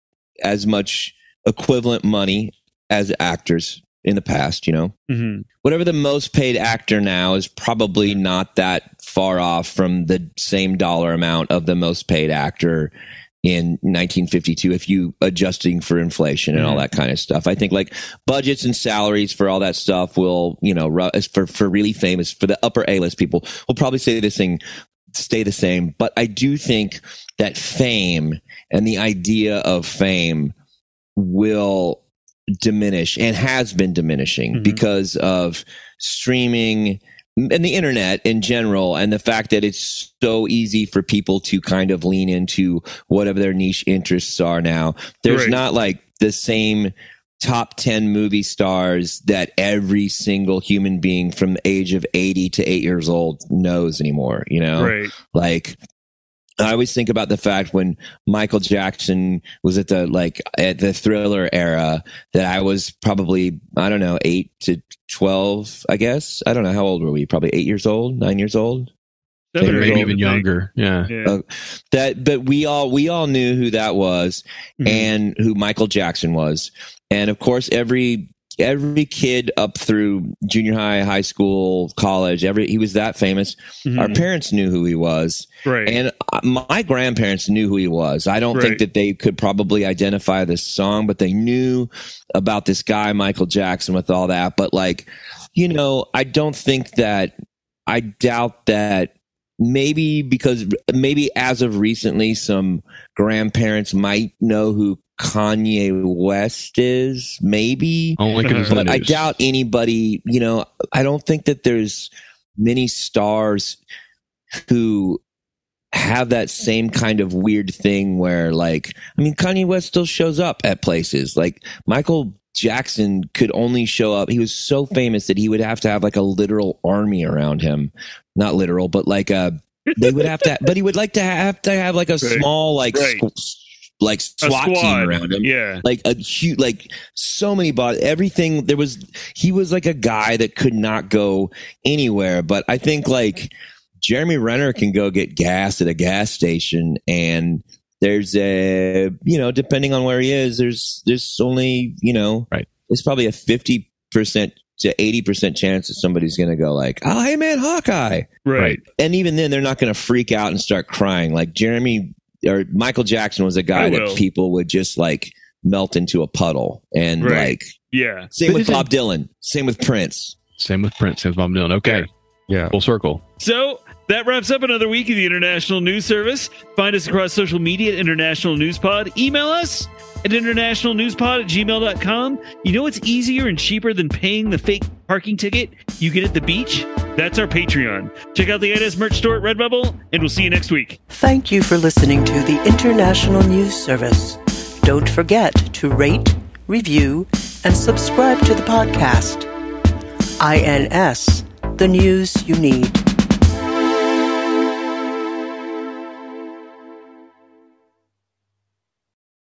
as much equivalent money as actors in the past. You know, Mhm. whatever the most paid actor now is probably not that far off from the same dollar amount of the most paid actor in 1952 if you adjusting for inflation and all that kind of stuff. I think like budgets and salaries for all that stuff will you know for for really famous for the upper a list people will probably say this thing stay the same. But i do think that fame and the idea of fame will diminish and has been diminishing Mhm. because of streaming and the internet in general and the fact that it's so easy for people to kind of lean into whatever their niche interests are now there's Right. not like the same top 10 movie stars that every single human being from the age of 80 to 8 years old knows anymore you know right. like I always think about the fact when Michael Jackson was at the like at the thriller era that I was probably I don't know eight to twelve I guess I don't know how old were we probably eight years old nine years old Seven or Maybe eight, even younger. Yeah. Yeah. Uh, that but we all we all knew who that was Mhm. and who Michael Jackson was and of course every every kid up through junior high high school college every he was that famous Mhm. our parents knew who he was right. and uh, my grandparents knew who he was. I don't think that they could probably identify this song, but they knew about this guy, Michael Jackson, with all that. But like, you know, I don't think that, I doubt that maybe because maybe as of recently, some grandparents might know who Kanye West is, maybe Only because it's in the but I doubt anybody, you know, I don't think that there's many stars who have that same kind of weird thing where like I mean Kanye West still shows up at places. Like Michael Jackson could only show up. He was so famous that he would have to have like a literal army around him. Not literal, but like a they would have to but he would like to have to have like a small like Right. squ- like SWAT team around him Yeah. like a huge like so many bodies everything there was he was like a guy that could not go anywhere but i think like jeremy renner can go get gas at a gas station and there's a you know depending on where he is there's there's only you know Right. there's probably a 50% to 80% chance that somebody's going to go like oh hey man hawkeye Right. and even then they're not going to freak out and start crying like jeremy or michael jackson was a guy that people would just like melt into a puddle. And Right. like, Yeah. same But with isn't- Bob Dylan, same with Prince. Same with Prince. Same with Bob Dylan. Okay, Yeah. full circle. So that wraps up another week of the International News Service. Find us across social media at International News Pod. Email us at internationalnewspod at gmail.com. You know what's easier and cheaper than paying the fake parking ticket you get at the beach? That's our Patreon. Check out the INS merch store at Redbubble, and we'll see you next week. Thank you for listening to the International News Service. Don't forget to rate, review, and subscribe to the podcast. INS, the news you need.